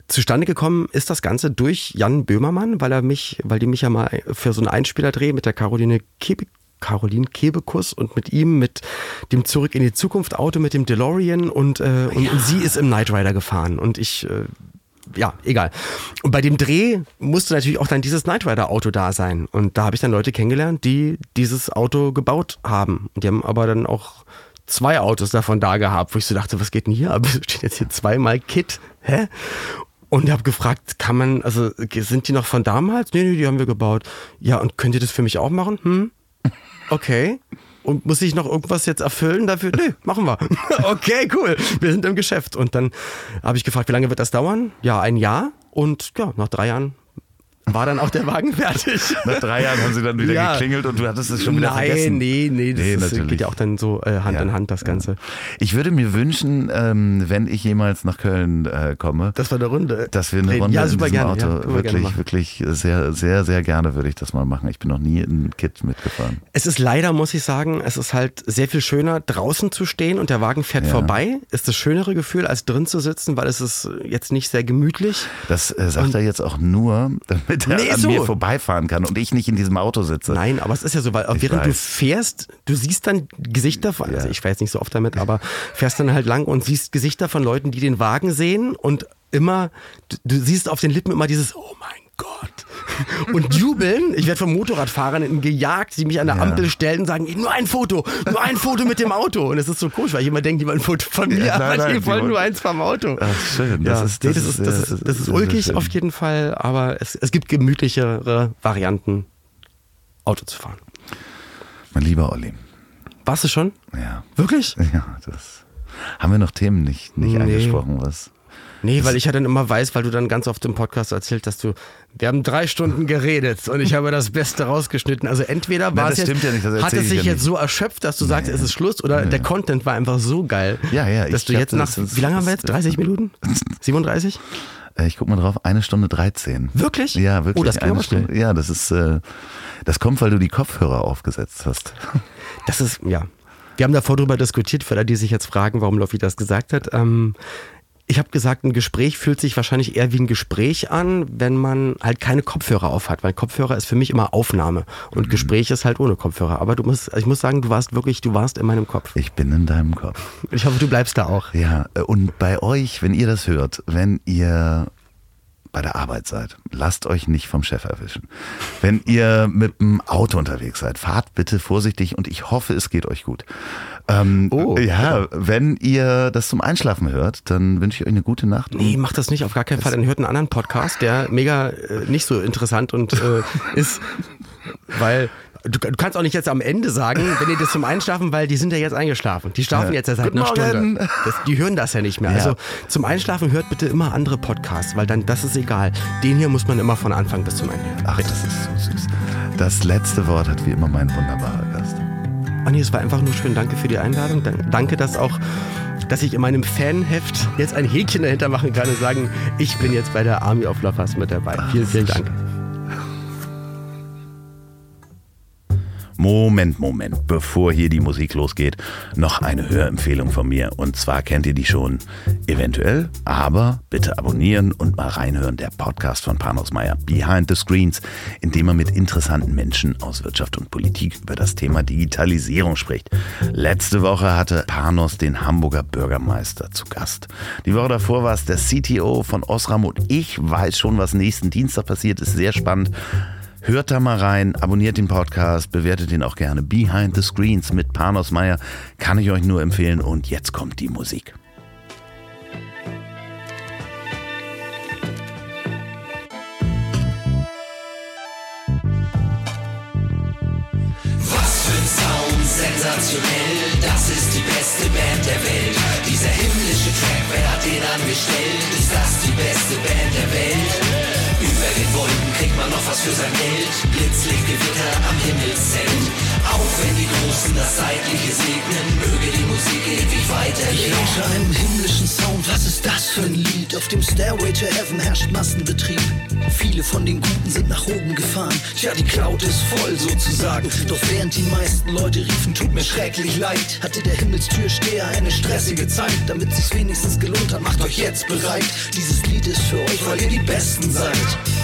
zustande gekommen ist das Ganze durch Jan Böhmermann, weil er mich, weil die mich ja mal für so einen Einspielerdreh mit der Caroline Kebe, Caroline Kebekus und mit ihm, mit dem Zurück in die Zukunft Auto, mit dem DeLorean und, äh, und, und sie ist im Knight Rider gefahren und ich, äh, ja, egal. Und bei dem Dreh musste natürlich auch dann dieses Knight Rider Auto da sein. Und da habe ich dann Leute kennengelernt, die dieses Auto gebaut haben. Und die haben aber dann auch zwei Autos davon da gehabt, wo ich so dachte, was geht denn hier? Aber steht jetzt hier zweimal Kit. Hä? Und habe gefragt, kann man, also sind die noch von damals? Nee, nee, die haben wir gebaut. Ja, und könnt ihr das für mich auch machen? Hm? Okay. Und muss ich noch irgendwas jetzt erfüllen dafür? Nee, machen wir. okay, cool. Wir sind im Geschäft. Und dann habe ich gefragt, wie lange wird das dauern? Ja, ein Jahr. Und ja, nach drei Jahren war dann auch der Wagen fertig. Nach drei Jahren haben sie dann wieder Ja. geklingelt und du hattest es schon wieder Nein, vergessen. nee, nee, das Nee, ist, geht ja auch dann so äh, Hand Ja. in Hand, das Ganze. Ich würde mir wünschen, ähm, wenn ich jemals nach Köln äh, komme, Das war eine Runde. dass wir eine Reden. Runde ja, in super diesem gerne. Auto wir wirklich, wirklich sehr, sehr, sehr gerne würde ich das mal machen. Ich bin noch nie in Kit mitgefahren. Es ist leider, muss ich sagen, es ist halt sehr viel schöner, draußen zu stehen und der Wagen fährt vorbei. Ist das schönere Gefühl, als drin zu sitzen, weil es ist jetzt nicht sehr gemütlich. Das äh, sagt er jetzt auch nur, damit er Nee, an so. mir vorbeifahren kann und ich nicht in diesem Auto sitze. Nein, aber es ist ja so, weil Ich während du weiß. fährst, du siehst dann Gesichter von, also Ja. ich fahre jetzt nicht so oft damit, aber fährst dann halt lang und siehst Gesichter von Leuten, die den Wagen sehen und immer, du, du siehst auf den Lippen immer dieses, oh mein Gott. Und jubeln. Ich werde von Motorradfahrern gejagt, die mich an der Ja. Ampel stellen und sagen, nur ein Foto, nur ein Foto mit dem Auto. Und es ist so komisch, weil ich immer denke, die wollen ein Foto von mir, Ja, nein, aber nein, die wollen nur eins vom Auto. Ach, schön. Ja, Das ist, das, das, ist, das, ist, das ist sehr, ulkig sehr schön. auf jeden Fall, aber es, es gibt gemütlichere Varianten, Auto zu fahren. Mein lieber Olli. Warst du schon? Ja. Wirklich? Ja, das. Haben wir noch Themen nicht, nicht Nee. angesprochen, was? Nee, weil ich ja dann immer weiß, weil du dann ganz oft im Podcast erzählt, dass du, wir haben drei Stunden geredet und ich habe das Beste rausgeschnitten. Also entweder war es jetzt, ja nicht, hat es ich sich ja jetzt so erschöpft, dass du sagst, es ist Schluss oder der Content war einfach so geil, Ja, ja, dass du jetzt nach, wie lange haben wir jetzt? 30 Minuten? 37? Äh, Ich guck mal drauf, eine Stunde 13. Wirklich? Ja, wirklich. Oh, das eine. Stunde. Ja, das ist, äh, das kommt, weil du die Kopfhörer aufgesetzt hast. Das ist, ja. Wir haben davor drüber diskutiert, für alle, die sich jetzt fragen, warum Loffi das gesagt hat. Ähm, ich habe gesagt, ein Gespräch fühlt sich wahrscheinlich eher wie ein Gespräch an, wenn man halt keine Kopfhörer auf hat, weil Kopfhörer ist für mich immer Aufnahme und Gespräch ist halt ohne Kopfhörer. Aber du musst, ich muss sagen, du warst wirklich, du warst in meinem Kopf. Ich bin in deinem Kopf. Ich hoffe, du bleibst da auch. Ja, und bei euch, wenn ihr das hört, wenn ihr bei der Arbeit seid, lasst euch nicht vom Chef erwischen. Wenn ihr mit dem Auto unterwegs seid, fahrt bitte vorsichtig und ich hoffe, es geht euch gut. Ähm, Oh. ja, wenn ihr das zum Einschlafen hört, dann wünsche ich euch eine gute Nacht. Nee, mach das nicht, auf gar keinen Fall. Dann hört einen anderen Podcast, der mega äh, nicht so interessant und äh, ist, weil du, du kannst auch nicht jetzt am Ende sagen, wenn ihr das zum Einschlafen, weil die sind ja jetzt eingeschlafen. Die schlafen Ja. jetzt ja seit Guten einer Morgen. Stunde. Das, die hören das ja nicht mehr. Ja. Also zum Einschlafen hört bitte immer andere Podcasts, weil dann das ist egal. Den hier muss man immer von Anfang bis zum Ende hören. Ach, das ist so süß. Das letzte Wort hat wie immer mein wunderbarer Gast. Nee, es war einfach nur schön. Danke für die Einladung. Dan- Danke, dass auch, dass ich in meinem Fanheft jetzt ein Häkchen dahinter machen kann und sagen, ich bin jetzt bei der Army of Lovers mit dabei. Vielen, vielen Dank. Moment, Moment, bevor hier die Musik losgeht, noch eine Hörempfehlung von mir. Und zwar kennt ihr die schon eventuell, aber bitte abonnieren und mal reinhören. Der Podcast von Panos Meyer, Behind the Screens, in dem er mit interessanten Menschen aus Wirtschaft und Politik über das Thema Digitalisierung spricht. Letzte Woche hatte Panos den Hamburger Bürgermeister zu Gast. Die Woche davor war es der CTO von Osram und ich weiß schon, was nächsten Dienstag passiert. Ist sehr spannend. Hört da mal rein, abonniert den Podcast, bewertet ihn auch gerne. Behind the Screens mit Panos Meyer kann ich euch nur empfehlen. Und jetzt kommt die Musik. Was für ein Sound, sensationell, das ist die beste Band der Welt. Dieser himmlische Track, wer hat den angestellt? Ist das die beste Band der Welt? Für sein Geld. Blitzlichtgewitter am Himmelszelt. Auch wenn die Großen das Seitliche segnen, möge die Musik ewig Ich weiterleben. lausche einem himmlischen Sound, was ist das für ein Lied? Auf dem Stairway to Heaven herrscht Massenbetrieb. Viele von den Guten sind nach oben gefahren. Tja, die Cloud ist voll sozusagen. Doch während die meisten Leute riefen, tut mir schrecklich leid, hatte der Himmelstürsteher eine stressige Zeit. Damit sich's wenigstens gelohnt hat, macht euch jetzt bereit. Dieses Lied ist für euch, weil ihr die Besten seid.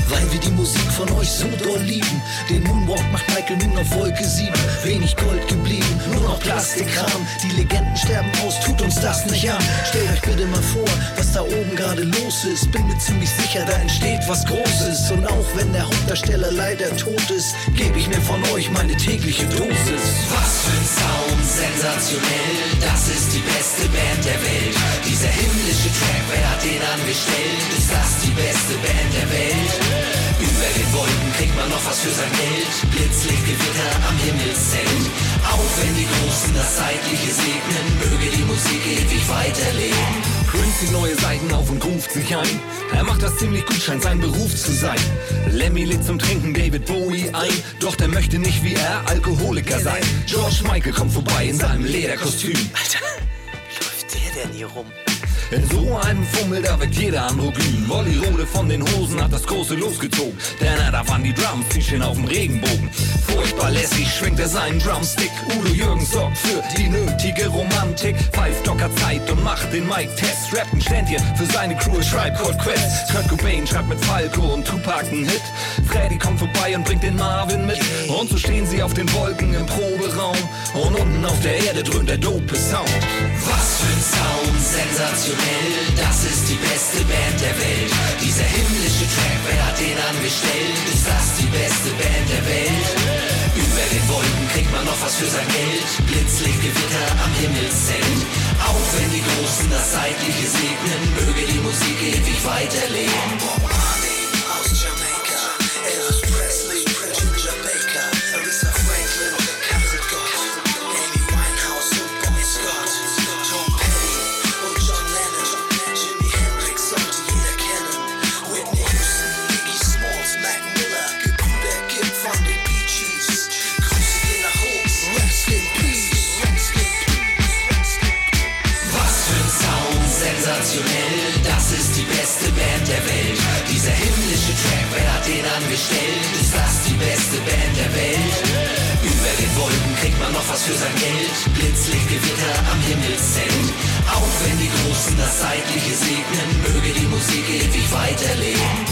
Weil wir die Musik von euch so doll lieben. Den Moonwalk macht Michael nun auf Wolke 7. Wenig Gold geblieben, nur noch Plastikkram. Die Legenden sterben aus, tut uns das nicht an. Stellt euch bitte mal vor, was da oben gerade los ist. Bin mir ziemlich sicher, da entsteht was Großes. Und auch wenn der Hauptdarsteller leider tot ist, gebe ich mir von euch meine tägliche Dosis. Was für ein Sound, sensationell, das ist die beste Band der Welt. Dieser himmlische Track, wer hat den angestellt? Ist das die beste Band der Welt? Über den Wolken kriegt man noch was für sein Geld. Blitzlichtgewitter am Himmelszelt. Auch wenn die Großen das Seitliche segnen, möge die Musik ewig weiterleben. Prince zieht neue Seiten auf und ruft sich ein. Er macht das ziemlich gut, scheint sein Beruf zu sein. Lemmy lädt zum Trinken David Bowie ein, doch der möchte nicht wie er Alkoholiker sein. George Michael kommt vorbei in seinem Lederkostüm. Alter, wie läuft der denn hier rum? In so einem Fummel, da wird jeder androgyn. Wolli Rode von den Hosen hat das Große losgezogen. Denn er da waren die Drums, stehen auf dem Regenbogen. Furchtbar lässig schwingt er seinen Drumstick. Udo Jürgens sorgt für die nötige Romantik. Pfeift locker Zeit und macht den Mic-Test. Rappen stand hier für seine Crew, schreibt Code Quest. Kurt Cobain schreibt mit Falco und Tupac einen Hit. Freddy kommt vorbei und bringt den Marvin mit. Und so stehen sie auf den Wolken im Proberaum. Und unten auf der Erde dröhnt der dope Sound. Was für ein Sound, sensationell, das ist die beste Band der Welt. Dieser himmlische Track, wer hat den angestellt? Ist das die beste Band der Welt? Über den Wolken kriegt man noch was für sein Geld. Blitzlichtgewitter am Himmelszelt. Auch wenn die Großen das Seitliche segnen, möge die Musik ewig weiterleben. Was für sein Geld. Blitzlichtgewitter am Himmelszelt. Auch wenn die Großen das Seitliche segnen, möge die Musik ewig weiterleben.